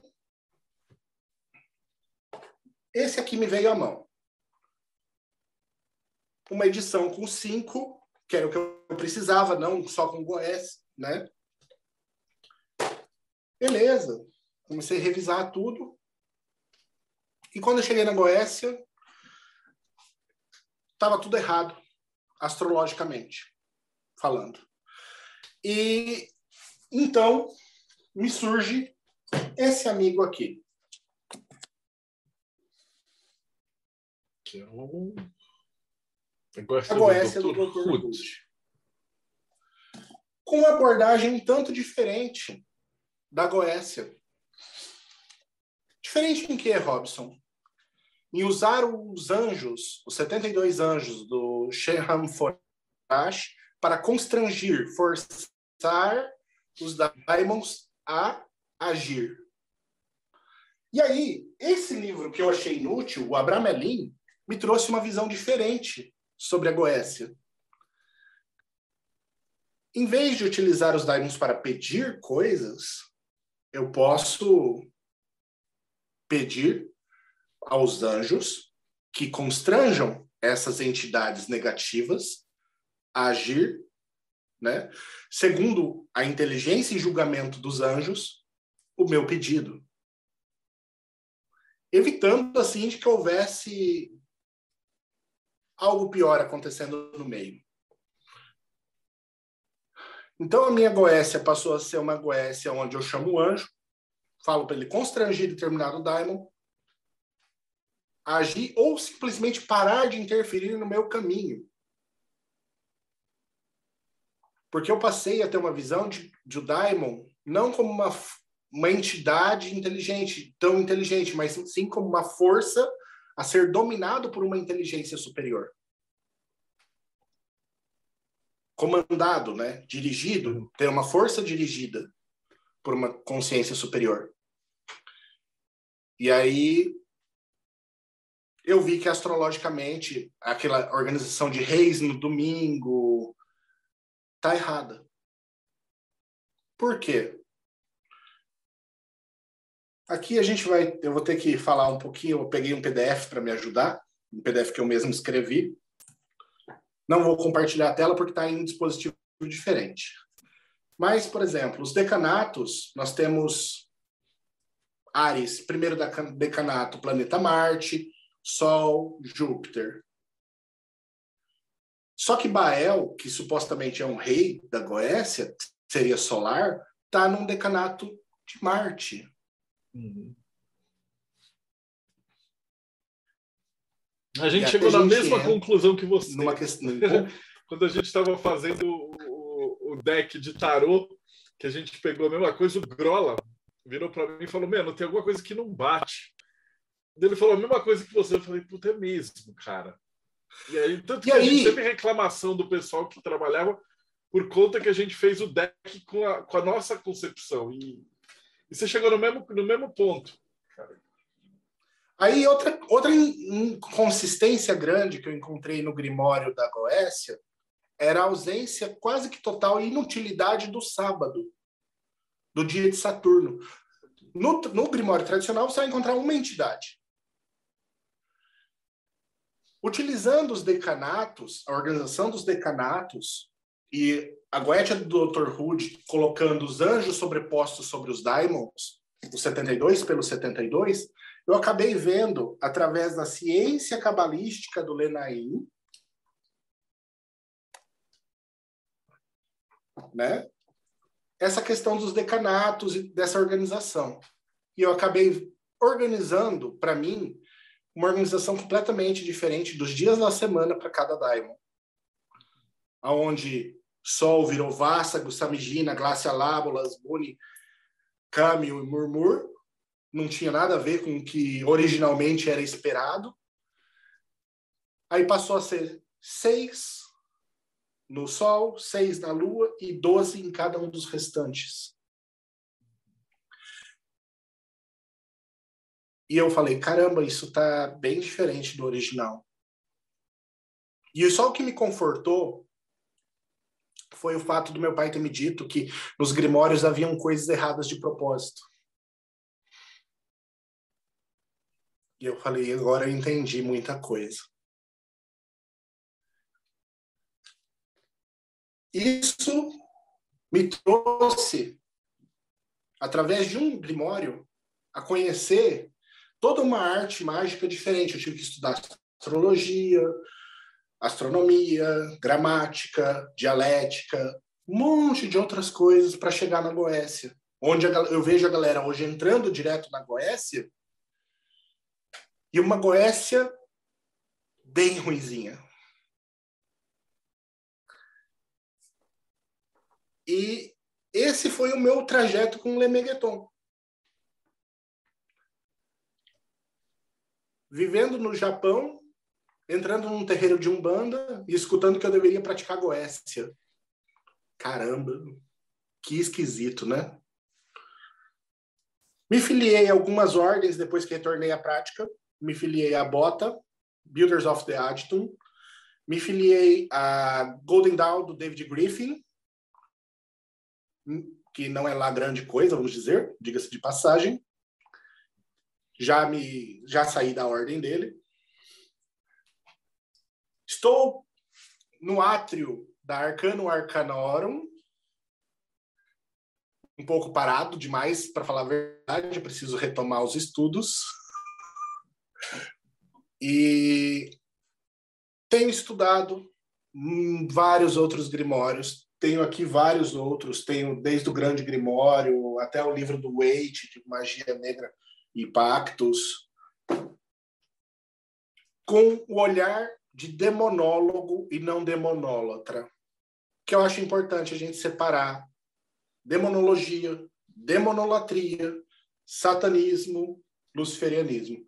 esse aqui me veio à mão. Uma edição com cinco, que era o que eu precisava, não só com Goiás, né? Beleza. Comecei a revisar tudo. E quando eu cheguei na Goécia, estava tudo errado, astrologicamente falando. E então me surge esse amigo aqui. Que é o. A Goécia do Dr. Hood. Com uma abordagem um tanto diferente da Goécia. Diferente em que, Robson? Em usar os anjos, os 72 anjos do Sheham Forash, para constrangir, forçar os Daimons a agir. E aí, esse livro que eu achei inútil, o Abramelin, me trouxe uma visão diferente sobre a Goécia. Em vez de utilizar os Daimons para pedir coisas, eu posso pedir aos anjos que constranjam essas entidades negativas a agir, né? Segundo a inteligência e julgamento dos anjos, o meu pedido. Evitando assim de que houvesse algo pior acontecendo no meio. Então a minha Goécia passou a ser uma Goécia onde eu chamo o anjo, falo para ele constranger determinado daimon, agir ou simplesmente parar de interferir no meu caminho. Porque eu passei a ter uma visão de, de o daimon não como uma, uma entidade inteligente, tão inteligente, mas sim como uma força a ser dominado por uma inteligência superior. Comandado, né? Dirigido, ter uma força dirigida por uma consciência superior. E aí eu vi que astrologicamente aquela organização de reis no domingo tá errada. Por quê? Aqui a gente vai, eu vou ter que falar um pouquinho, eu peguei um PDF para me ajudar, um PDF que eu mesmo escrevi. Não vou compartilhar a tela porque está em um dispositivo diferente. Mas, por exemplo, os decanatos, nós temos Ares, primeiro decanato, planeta Marte, Sol, Júpiter. Só que Bael, que supostamente é um rei da Goécia, seria solar, está num decanato de Marte. Uhum. A gente chegou na mesma conclusão que você. Numa questão... Quando a gente estava fazendo o, o, deck de tarô, que a gente pegou a mesma coisa, o Grola virou para mim e falou: Mano, tem alguma coisa que não bate. Ele falou a mesma coisa que você. Eu falei: Puta, é mesmo, cara. E aí, tanto e que aí... a gente teve reclamação do pessoal que trabalhava por conta que a gente fez o deck com a, com a nossa concepção. E, e você chegou no mesmo, no mesmo ponto. Aí, outra, outra inconsistência grande que eu encontrei no Grimório da Goécia era a ausência quase que total e inutilidade do sábado, do dia de Saturno. No, no Grimório tradicional, você vai encontrar uma entidade. Utilizando os decanatos, a organização dos decanatos e a Goetia do Dr. Hood colocando os anjos sobrepostos sobre os daimons, os 72 pelo 72, eu acabei vendo, através da ciência cabalística do Lenaim, né, essa questão dos decanatos e dessa organização. E eu acabei organizando, para mim, uma organização completamente diferente dos dias da semana para cada daimon. Aonde Sol virou Vásago, Samigina, Glácia Lábulas, Buni, Câmbio e Murmur. Não tinha nada a ver com o que originalmente era esperado. Aí passou a ser seis no Sol, seis na Lua e doze em cada um dos restantes. E eu falei, caramba, isso tá bem diferente do original. E só o que me confortou foi o fato do meu pai ter me dito que nos grimórios haviam coisas erradas de propósito. E eu falei, agora eu entendi muita coisa. Isso me trouxe, através de um grimório, a conhecer toda uma arte mágica diferente. Eu tive que estudar astrologia, astronomia, gramática, dialética, um monte de outras coisas para chegar na Goécia. Onde eu vejo a galera hoje entrando direto na Goécia e uma Goécia bem ruizinha. E esse foi o meu trajeto com o Lemegueton. Vivendo no Japão, entrando num terreiro de Umbanda e escutando que eu deveria praticar Goécia. Caramba, que esquisito, né? Me filiei a algumas ordens depois que retornei à prática. Me filiei à Bota, Builders of the Adton. Me filiei a Golden Dawn do David Griffin, que não é lá grande coisa, vamos dizer, diga-se de passagem. Já me já saí da ordem dele. Estou no átrio da Arcano Arcanorum, um pouco parado demais, para falar a verdade, preciso retomar os estudos. E tenho estudado vários outros grimórios, tenho aqui vários outros, tenho desde o Grande Grimório até o livro do Waite, de Magia Negra e Pactos, com o olhar de demonólogo e não demonólatra, que eu acho importante a gente separar demonologia, demonolatria, satanismo, luciferianismo.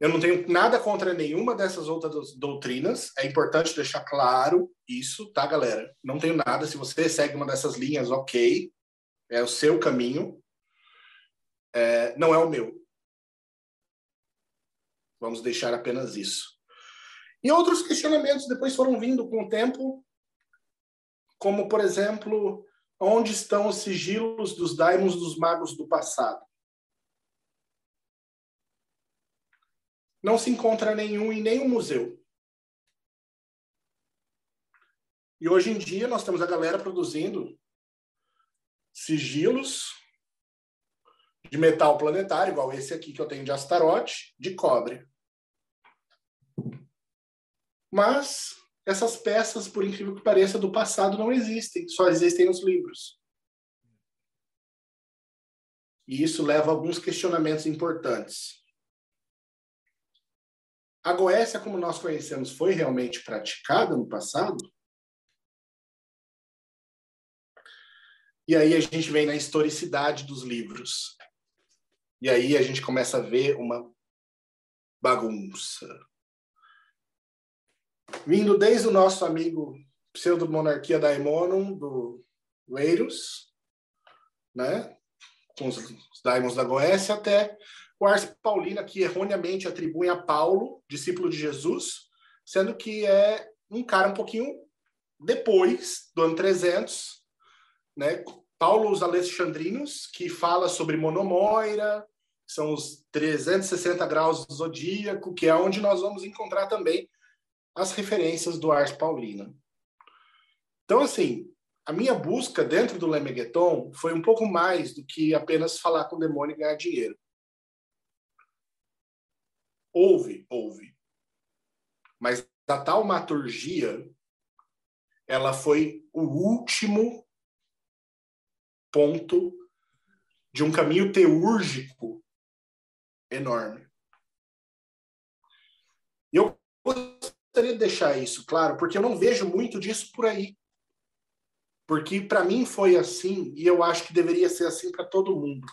Eu não tenho nada contra nenhuma dessas outras doutrinas, é importante deixar claro isso, tá, galera? Não tenho nada. Se você segue uma dessas linhas, ok, é o seu caminho, é, não é o meu. Vamos deixar apenas isso. E outros questionamentos depois foram vindo com o tempo, como, por exemplo, onde estão os sigilos dos daimons dos magos do passado? Não se encontra nenhum em nenhum museu. E hoje em dia nós temos a galera produzindo sigilos de metal planetário, igual esse aqui que eu tenho de Astarote, de cobre. Mas essas peças, por incrível que pareça, do passado não existem, só existem nos livros. E isso leva a alguns questionamentos importantes. A Goécia, como nós conhecemos, foi realmente praticada no passado? E aí a gente vem na historicidade dos livros. E aí a gente começa a ver uma bagunça vindo desde o nosso amigo pseudo-monarquia Daimonon, do Eiros, né? com os daimons da Goécia, até o Ars Paulina, que erroneamente atribui a Paulo, discípulo de Jesus, sendo que é um cara um pouquinho depois do ano 300, né? Paulo os Alexandrinos, que fala sobre monomoira, são os 360 graus do zodíaco, que é onde nós vamos encontrar também as referências do Ars Paulina. Então, assim, a minha busca dentro do Lemegueton foi um pouco mais do que apenas falar com o demônio e ganhar dinheiro. Houve, houve. Mas a taumaturgia, ela foi o último ponto de um caminho teúrgico enorme. E eu gostaria de deixar isso claro, porque eu não vejo muito disso por aí. Porque para mim foi assim, e eu acho que deveria ser assim para todo mundo.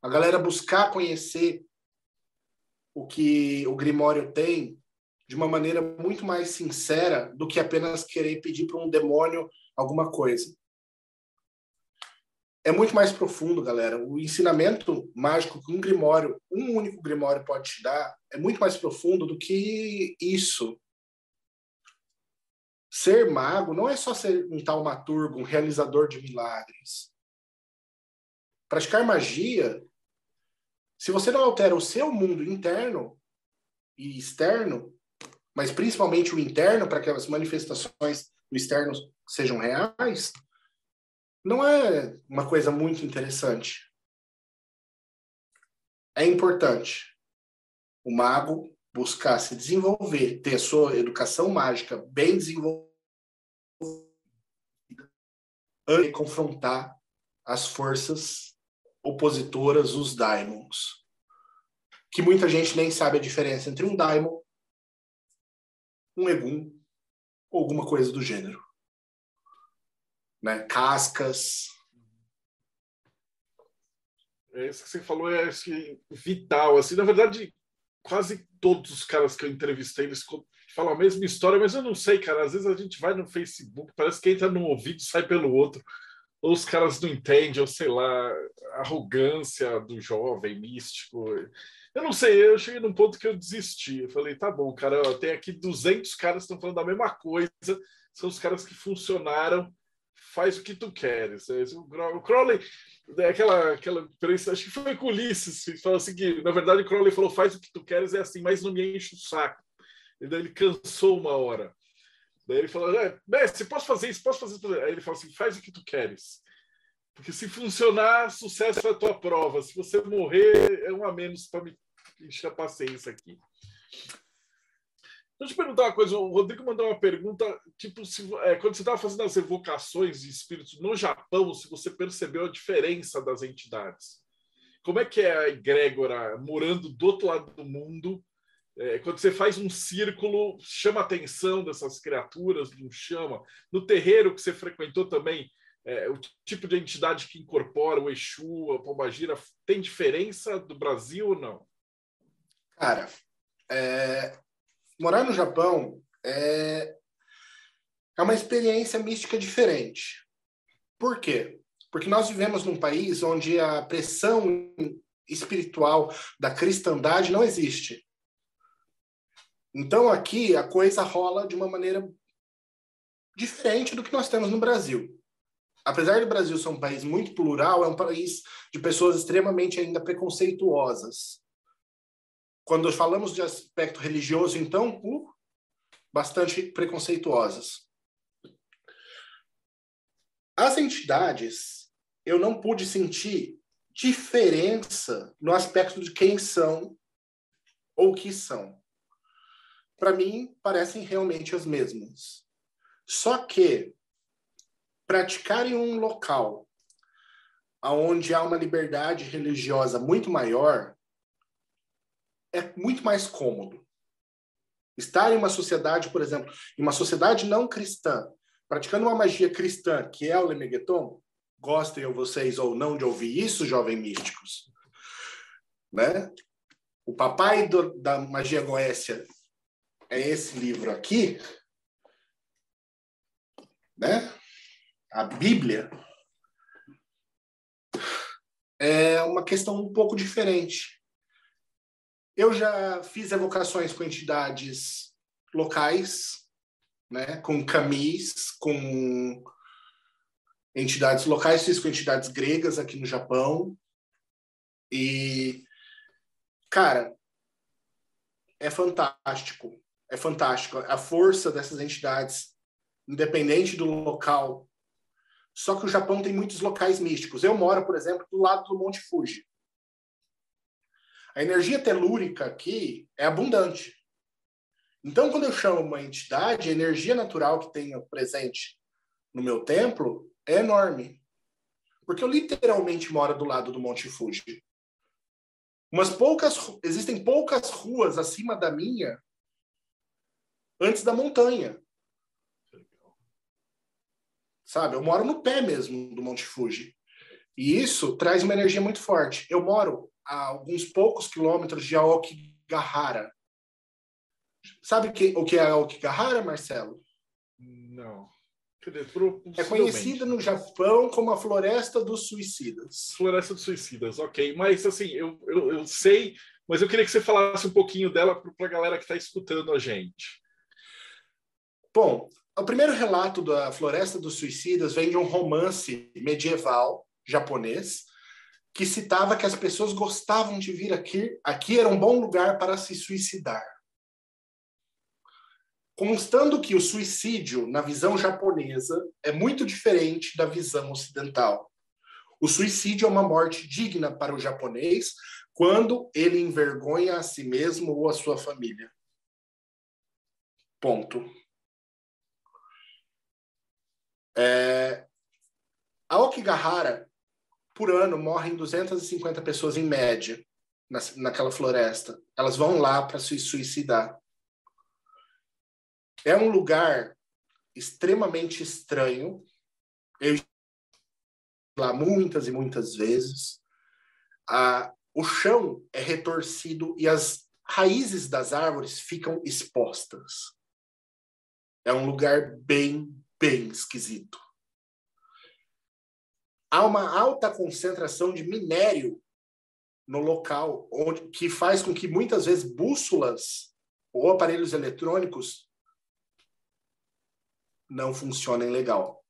A galera buscar conhecer o que o Grimório tem de uma maneira muito mais sincera do que apenas querer pedir para um demônio alguma coisa. É muito mais profundo, galera. O ensinamento mágico que um Grimório, um único Grimório pode te dar, é muito mais profundo do que isso. Ser mago não é só ser um taumaturgo, um realizador de milagres. Praticar magia, se você não altera o seu mundo interno e externo, mas principalmente o interno, para que as manifestações do externo sejam reais, não é uma coisa muito interessante. É importante o mago buscar se desenvolver, ter a sua educação mágica bem desenvolvida, antes de confrontar as forças opositoras, os daimons. Que muita gente nem sabe a diferença entre um daimon, um egum ou alguma coisa do gênero. Né? Cascas. É isso que você falou, é acho que vital. Assim, na verdade, quase todos os caras que eu entrevistei, eles falam a mesma história, mas eu não sei, cara. Às vezes a gente vai no Facebook, parece que entra num ouvido e sai pelo outro. Ou os caras não entendem, ou sei lá, arrogância do jovem místico. Eu não sei, eu cheguei num ponto que eu desisti. Eu falei, tá bom, cara, tem aqui 200 caras que estão falando da mesma coisa, são os caras que funcionaram, faz o que tu queres. É, o Crowley, é aquela, aquela acho que foi com Ulisses, que falou assim que, na verdade, o Crowley falou, faz o que tu queres, é assim, mas não me enche o saco. E daí ele cansou uma hora. Daí ele falou, é, mestre, posso fazer isso, posso fazer isso. Aí ele falou assim, faz o que tu queres. Porque se funcionar, sucesso é a tua prova. Se você morrer, é um a menos para me encher a paciência aqui. Deixa eu te perguntar uma coisa. O Rodrigo mandou uma pergunta, tipo, se, é, quando você estava fazendo as evocações de espíritos no Japão, se você percebeu a diferença das entidades. Como é que é a egrégora morando do outro lado do mundo? É, quando você faz um círculo, chama a atenção dessas criaturas, não chama? No terreiro que você frequentou também, é, o tipo de entidade que incorpora o Exu, a Pombagira, tem diferença do Brasil ou não? Cara, é, morar no Japão é, é uma experiência mística diferente. Por quê? Porque nós vivemos num país onde a pressão espiritual da cristandade não existe. Então aqui a coisa rola de uma maneira diferente do que nós temos no Brasil. Apesar do Brasil ser um país muito plural, é um país de pessoas extremamente ainda preconceituosas. Quando falamos de aspecto religioso, então, bastante preconceituosas. As entidades, eu não pude sentir diferença no aspecto de quem são ou que são. Para mim, parecem realmente as mesmas. Só que praticar em um local onde há uma liberdade religiosa muito maior é muito mais cômodo. Estar em uma sociedade, por exemplo, em uma sociedade não cristã, praticando uma magia cristã, que é o Lemegeton, gostem vocês ou não de ouvir isso, jovens místicos, né? O papai do, da magia goécia é esse livro aqui, né? A Bíblia é uma questão um pouco diferente. Eu já fiz evocações com entidades locais, né, com camis, com entidades locais, fiz com entidades gregas aqui no Japão. E, cara, é fantástico. É fantástico. A força dessas entidades, independente do local. Só que o Japão tem muitos locais místicos. Eu moro, por exemplo, do lado do Monte Fuji. A energia telúrica aqui é abundante. Então, quando eu chamo uma entidade, a energia natural que tenha presente no meu templo é enorme. Porque eu literalmente moro do lado do Monte Fuji. Umas poucas, existem poucas ruas acima da minha antes da montanha. Sabe? Eu moro no pé mesmo do Monte Fuji. E isso traz uma energia muito forte. Eu moro a alguns poucos quilômetros de Aokigahara. Sabe que, o que é Aokigahara, Marcelo? Não. É conhecida no Japão como a Floresta dos Suicidas. Floresta dos Suicidas, ok. Mas assim, eu, eu, eu sei, mas eu queria que você falasse um pouquinho dela para a galera que está escutando a gente. Bom, o primeiro relato da Floresta dos Suicidas vem de um romance medieval japonês que citava que as pessoas gostavam de vir aqui, aqui era um bom lugar para se suicidar. Constando que o suicídio, na visão japonesa, é muito diferente da visão ocidental. O suicídio é uma morte digna para o japonês quando ele envergonha a si mesmo ou a sua família. Ponto. É... A Okigahara por ano morrem 250 pessoas em média na, naquela floresta. Elas vão lá para se suicidar. É um lugar extremamente estranho. Eu lá muitas e muitas vezes. Ah, o chão é retorcido e as raízes das árvores ficam expostas. É um lugar bem, bem esquisito há uma alta concentração de minério no local, onde, que faz com que muitas vezes bússolas ou aparelhos eletrônicos não funcionem legal.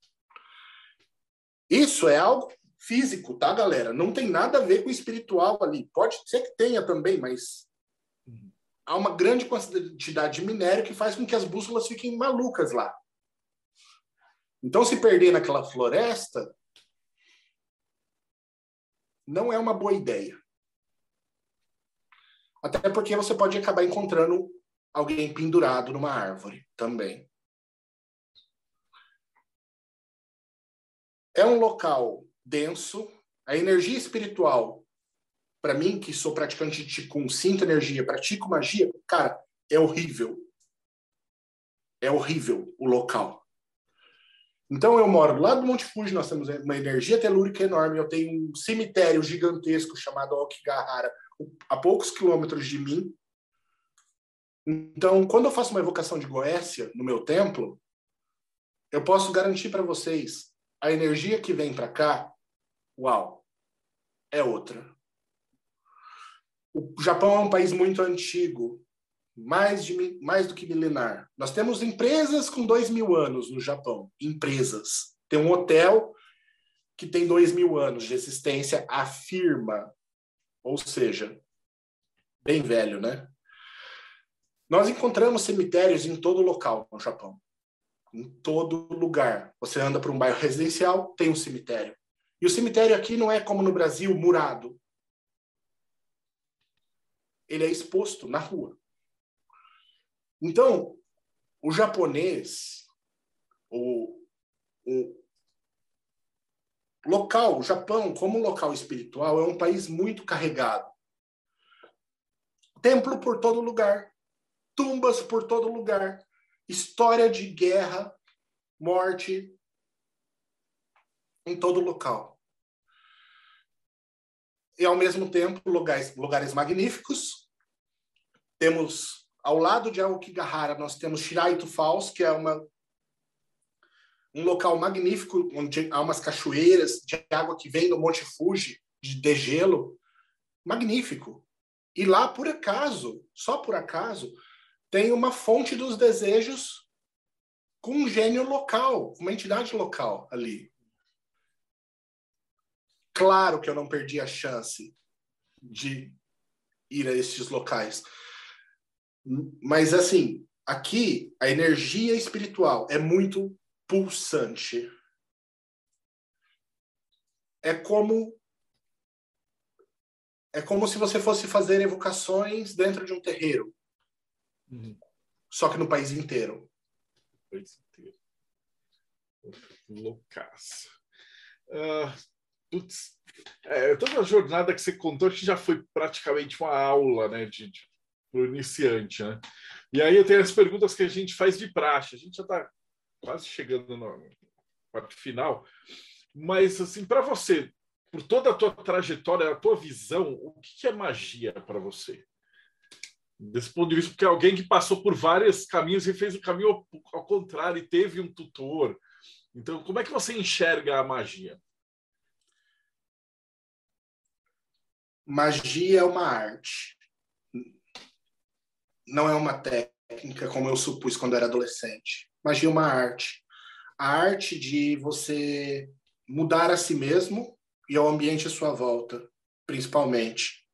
Isso é algo físico, tá, galera? Não tem nada a ver com espiritual ali. Pode ser que tenha também, mas há uma grande quantidade de minério que faz com que as bússolas fiquem malucas lá. Então, se perder naquela floresta, não é uma boa ideia. Até porque você pode acabar encontrando alguém pendurado numa árvore também. É um local denso, a energia espiritual, para mim que sou praticante de Qigong, sinto energia, pratico magia, cara, é horrível. É horrível o local. Então eu moro lá do Monte Fuji, nós temos uma energia telúrica enorme, eu tenho um cemitério gigantesco chamado Okigahara, a poucos quilômetros de mim. Então, quando eu faço uma evocação de Goécia no meu templo, eu posso garantir para vocês, a energia que vem para cá, uau, é outra. O Japão é um país muito antigo, mais, de, mais do que milenar. Nós temos empresas com dois mil anos no Japão. Empresas. Tem um hotel que tem dois mil anos de existência, afirma. Ou seja, bem velho, né? Nós encontramos cemitérios em todo local no Japão. Em todo lugar. Você anda por um bairro residencial, tem um cemitério. E o cemitério aqui não é como no Brasil, murado. Ele é exposto na rua. Então, o japonês, o, o local, o Japão, como local espiritual, é um país muito carregado. Templo por todo lugar, tumbas por todo lugar, história de guerra, morte em todo local. E, ao mesmo tempo, lugares, lugares magníficos. Temos ao lado de Aokigahara, nós temos Shiraito Falls, que é uma, um local magnífico, onde há umas cachoeiras de água que vem do Monte Fuji, de degelo. Magnífico. E lá, por acaso, só por acaso, tem uma fonte dos desejos com um gênio local, uma entidade local ali. Claro que eu não perdi a chance de ir a esses locais. Mas, assim, aqui a energia espiritual é muito pulsante. É como. é como se você fosse fazer evocações dentro de um terreiro. Uhum. Só que no país inteiro. País inteiro. Loucaço. Uh, putz, é, toda a jornada que você contou que já foi praticamente uma aula, né, de, de para o iniciante, né? E aí eu tenho as perguntas que a gente faz de praxe. A gente já está quase chegando na parte final, mas assim, para você, por toda a tua trajetória, a tua visão, o que é magia para você? Desse ponto de vista, porque alguém que passou por vários caminhos e fez o caminho ao, contrário e teve um tutor. Então, como é que você enxerga a magia? Magia é uma arte. Não é uma técnica como eu supus quando era adolescente. Magia é uma arte. A arte de você mudar a si mesmo e ao ambiente à sua volta, principalmente.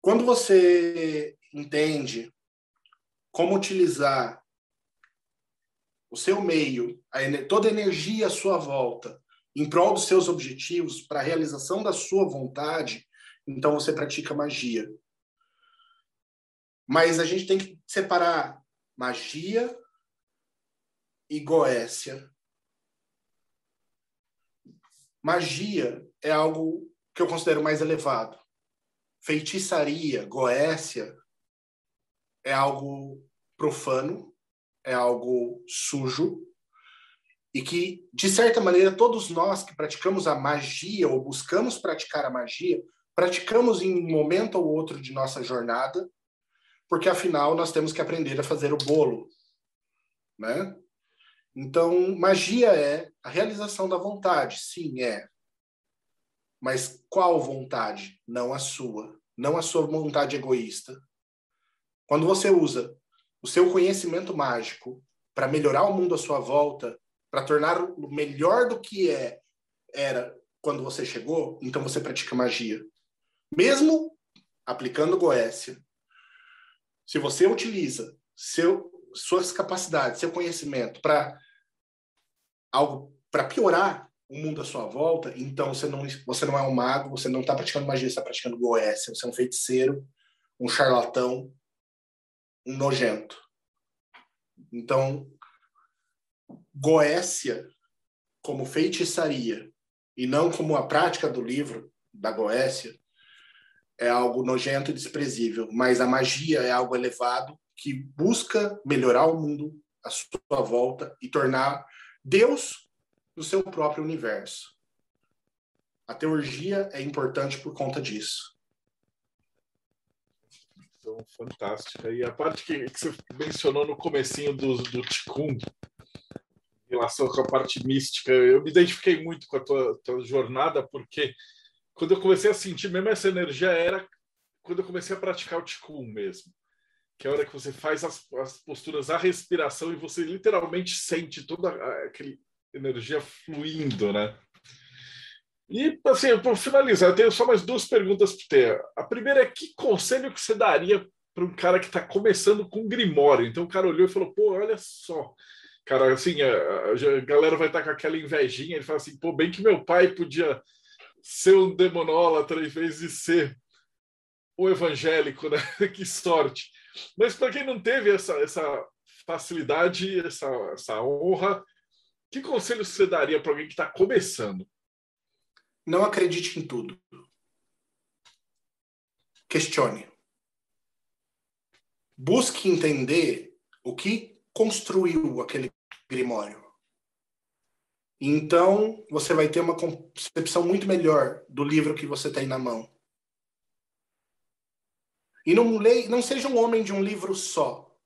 Quando você entende como utilizar o seu meio, a, toda a energia à sua volta, em prol dos seus objetivos, para a realização da sua vontade, então você pratica magia. Mas a gente tem que separar magia e goécia. Magia é algo que eu considero mais elevado. Feitiçaria, goécia, é algo profano, é algo sujo, e que, de certa maneira, todos nós que praticamos a magia ou buscamos praticar a magia, praticamos em um momento ou outro de nossa jornada, porque afinal nós temos que aprender a fazer o bolo, né? Então, magia é a realização da vontade, sim, é. Mas qual vontade? Não a sua, não a sua vontade egoísta. Quando você usa o seu conhecimento mágico para melhorar o mundo à sua volta, para tornar o melhor do que é era quando você chegou, então você pratica magia. Mesmo aplicando Goécia, se você utiliza seu, suas capacidades, seu conhecimento para algo para piorar o mundo à sua volta, então você não, você não é um mago, você não está praticando magia, você está praticando goécia, você é um feiticeiro, um charlatão, um nojento. Então, goécia como feitiçaria e não como a prática do livro da goécia é algo nojento e desprezível, mas a magia é algo elevado que busca melhorar o mundo à sua volta e tornar Deus no seu próprio universo. A teurgia é importante por conta disso. Então, fantástica. E a parte que, que você mencionou no comecinho do, do Ticum, em relação com a parte mística, eu me identifiquei muito com a tua, tua jornada, porque quando eu comecei a sentir mesmo essa energia era quando eu comecei a praticar o Ticum mesmo que é a hora que você faz as, as posturas, a respiração e você literalmente sente toda aquela energia fluindo, né? E, assim, para finalizar, eu tenho só mais duas perguntas para ter. A primeira é que conselho que você daria para um cara que está começando com Grimório? Então o cara olhou e falou, pô, olha só. Cara, assim, a, a galera vai estar tá com aquela invejinha, ele fala assim, pô, bem que meu pai podia ser um demonólatra em vez de ser o evangélico, né? que sorte. Mas para quem não teve essa, essa facilidade, essa, essa honra, que conselho você daria para alguém que está começando? Não acredite em tudo. Questione. Busque entender o que construiu aquele grimório. Então, você vai ter uma concepção muito melhor do livro que você tem na mão. E não, leia, não seja um homem de um livro só,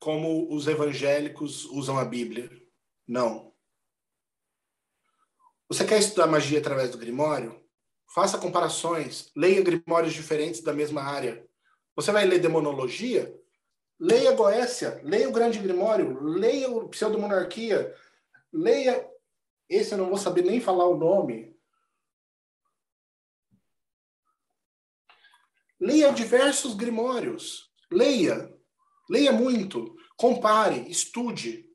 como os evangélicos usam a Bíblia. Não. Você quer estudar magia através do Grimório? Faça comparações, leia Grimórios diferentes da mesma área. Você vai ler demonologia? Leia Goécia, leia o Grande Grimório, leia o Pseudomonarquia, leia. Esse eu não vou saber nem falar o nome. Leia diversos grimórios. Leia. Leia muito. Compare. Estude.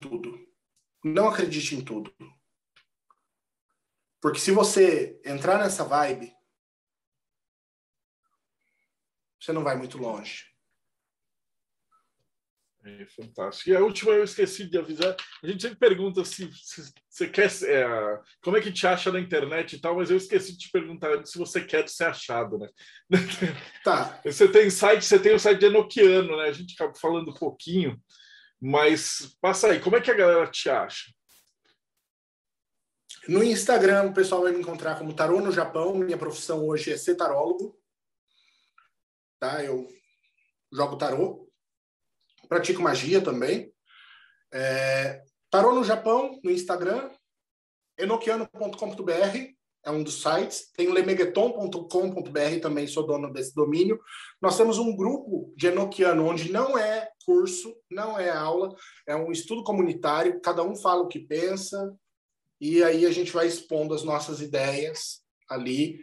Tudo. Não acredite em tudo. Porque se você entrar nessa vibe, você não vai muito longe. É fantástico. E a última eu esqueci de avisar. A gente sempre pergunta se, se você quer. É, como é que te acha na internet e tal, mas eu esqueci de te perguntar se você quer ser achado, né? Tá. Você tem site, você tem o site de Enoquiano, né? A gente acaba falando um pouquinho, mas passa aí, como é que a galera te acha? No Instagram, o pessoal vai me encontrar como Tarô no Japão. Minha profissão hoje é ser tarólogo. Tá? Eu jogo tarô pratico magia também. É, tarô no Japão, no Instagram, enoquiano.com.br é um dos sites. Tem o lemegueton.com.br, também sou dono desse domínio. Nós temos um grupo de enoquiano, onde não é curso, não é aula, é um estudo comunitário, cada um fala o que pensa, e aí a gente vai expondo as nossas ideias ali,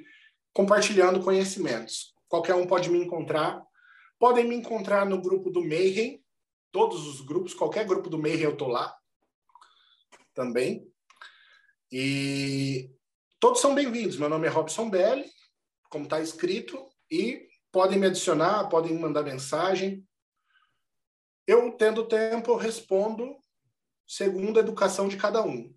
compartilhando conhecimentos. Qualquer um pode me encontrar. Podem me encontrar no grupo do Mayhem, todos os grupos, qualquer grupo do Mayhem eu tô lá também. E todos são bem-vindos. Meu nome é Robson Belli, como está escrito, e podem me adicionar, podem mandar mensagem. Eu, tendo tempo, respondo segundo a educação de cada um.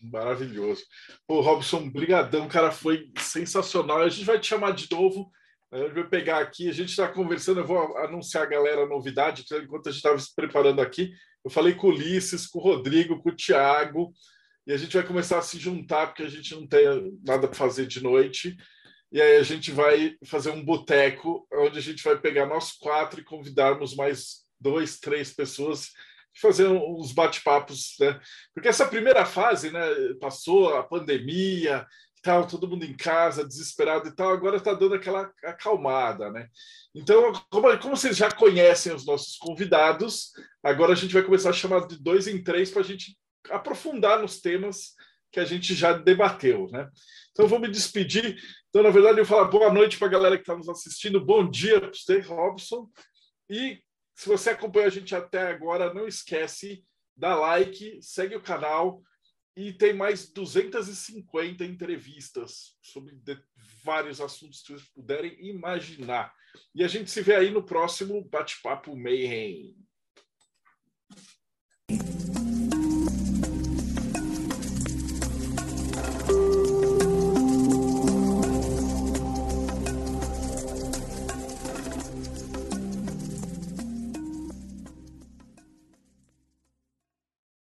Maravilhoso. O Robson, brigadão, cara, foi sensacional. A gente vai te chamar de novo eu vou pegar aqui, a gente está conversando, eu vou anunciar a galera a novidade, enquanto a gente estava se preparando aqui. Eu falei com o Ulisses, com o Rodrigo, com o Tiago, e a gente vai começar a se juntar, porque a gente não tem nada para fazer de noite. E aí a gente vai fazer um boteco, onde a gente vai pegar nós quatro e convidarmos mais dois, três pessoas fazer uns bate-papos, né? Porque essa primeira fase, né, passou a pandemia, tal, todo mundo em casa, desesperado e tal, agora está dando aquela acalmada, né? Então, como, como vocês já conhecem os nossos convidados, agora a gente vai começar a chamar de dois em três para a gente aprofundar nos temas que a gente já debateu, né? Então, vou me despedir. Então, na verdade, eu vou falar boa noite para a galera que está nos assistindo, bom dia para você, Robson. E se você acompanhou a gente até agora, não esquece, dá like, segue o canal, e tem mais 250 entrevistas sobre vários assuntos que vocês puderem imaginar. E a gente se vê aí no próximo Bate-Papo Mayhem.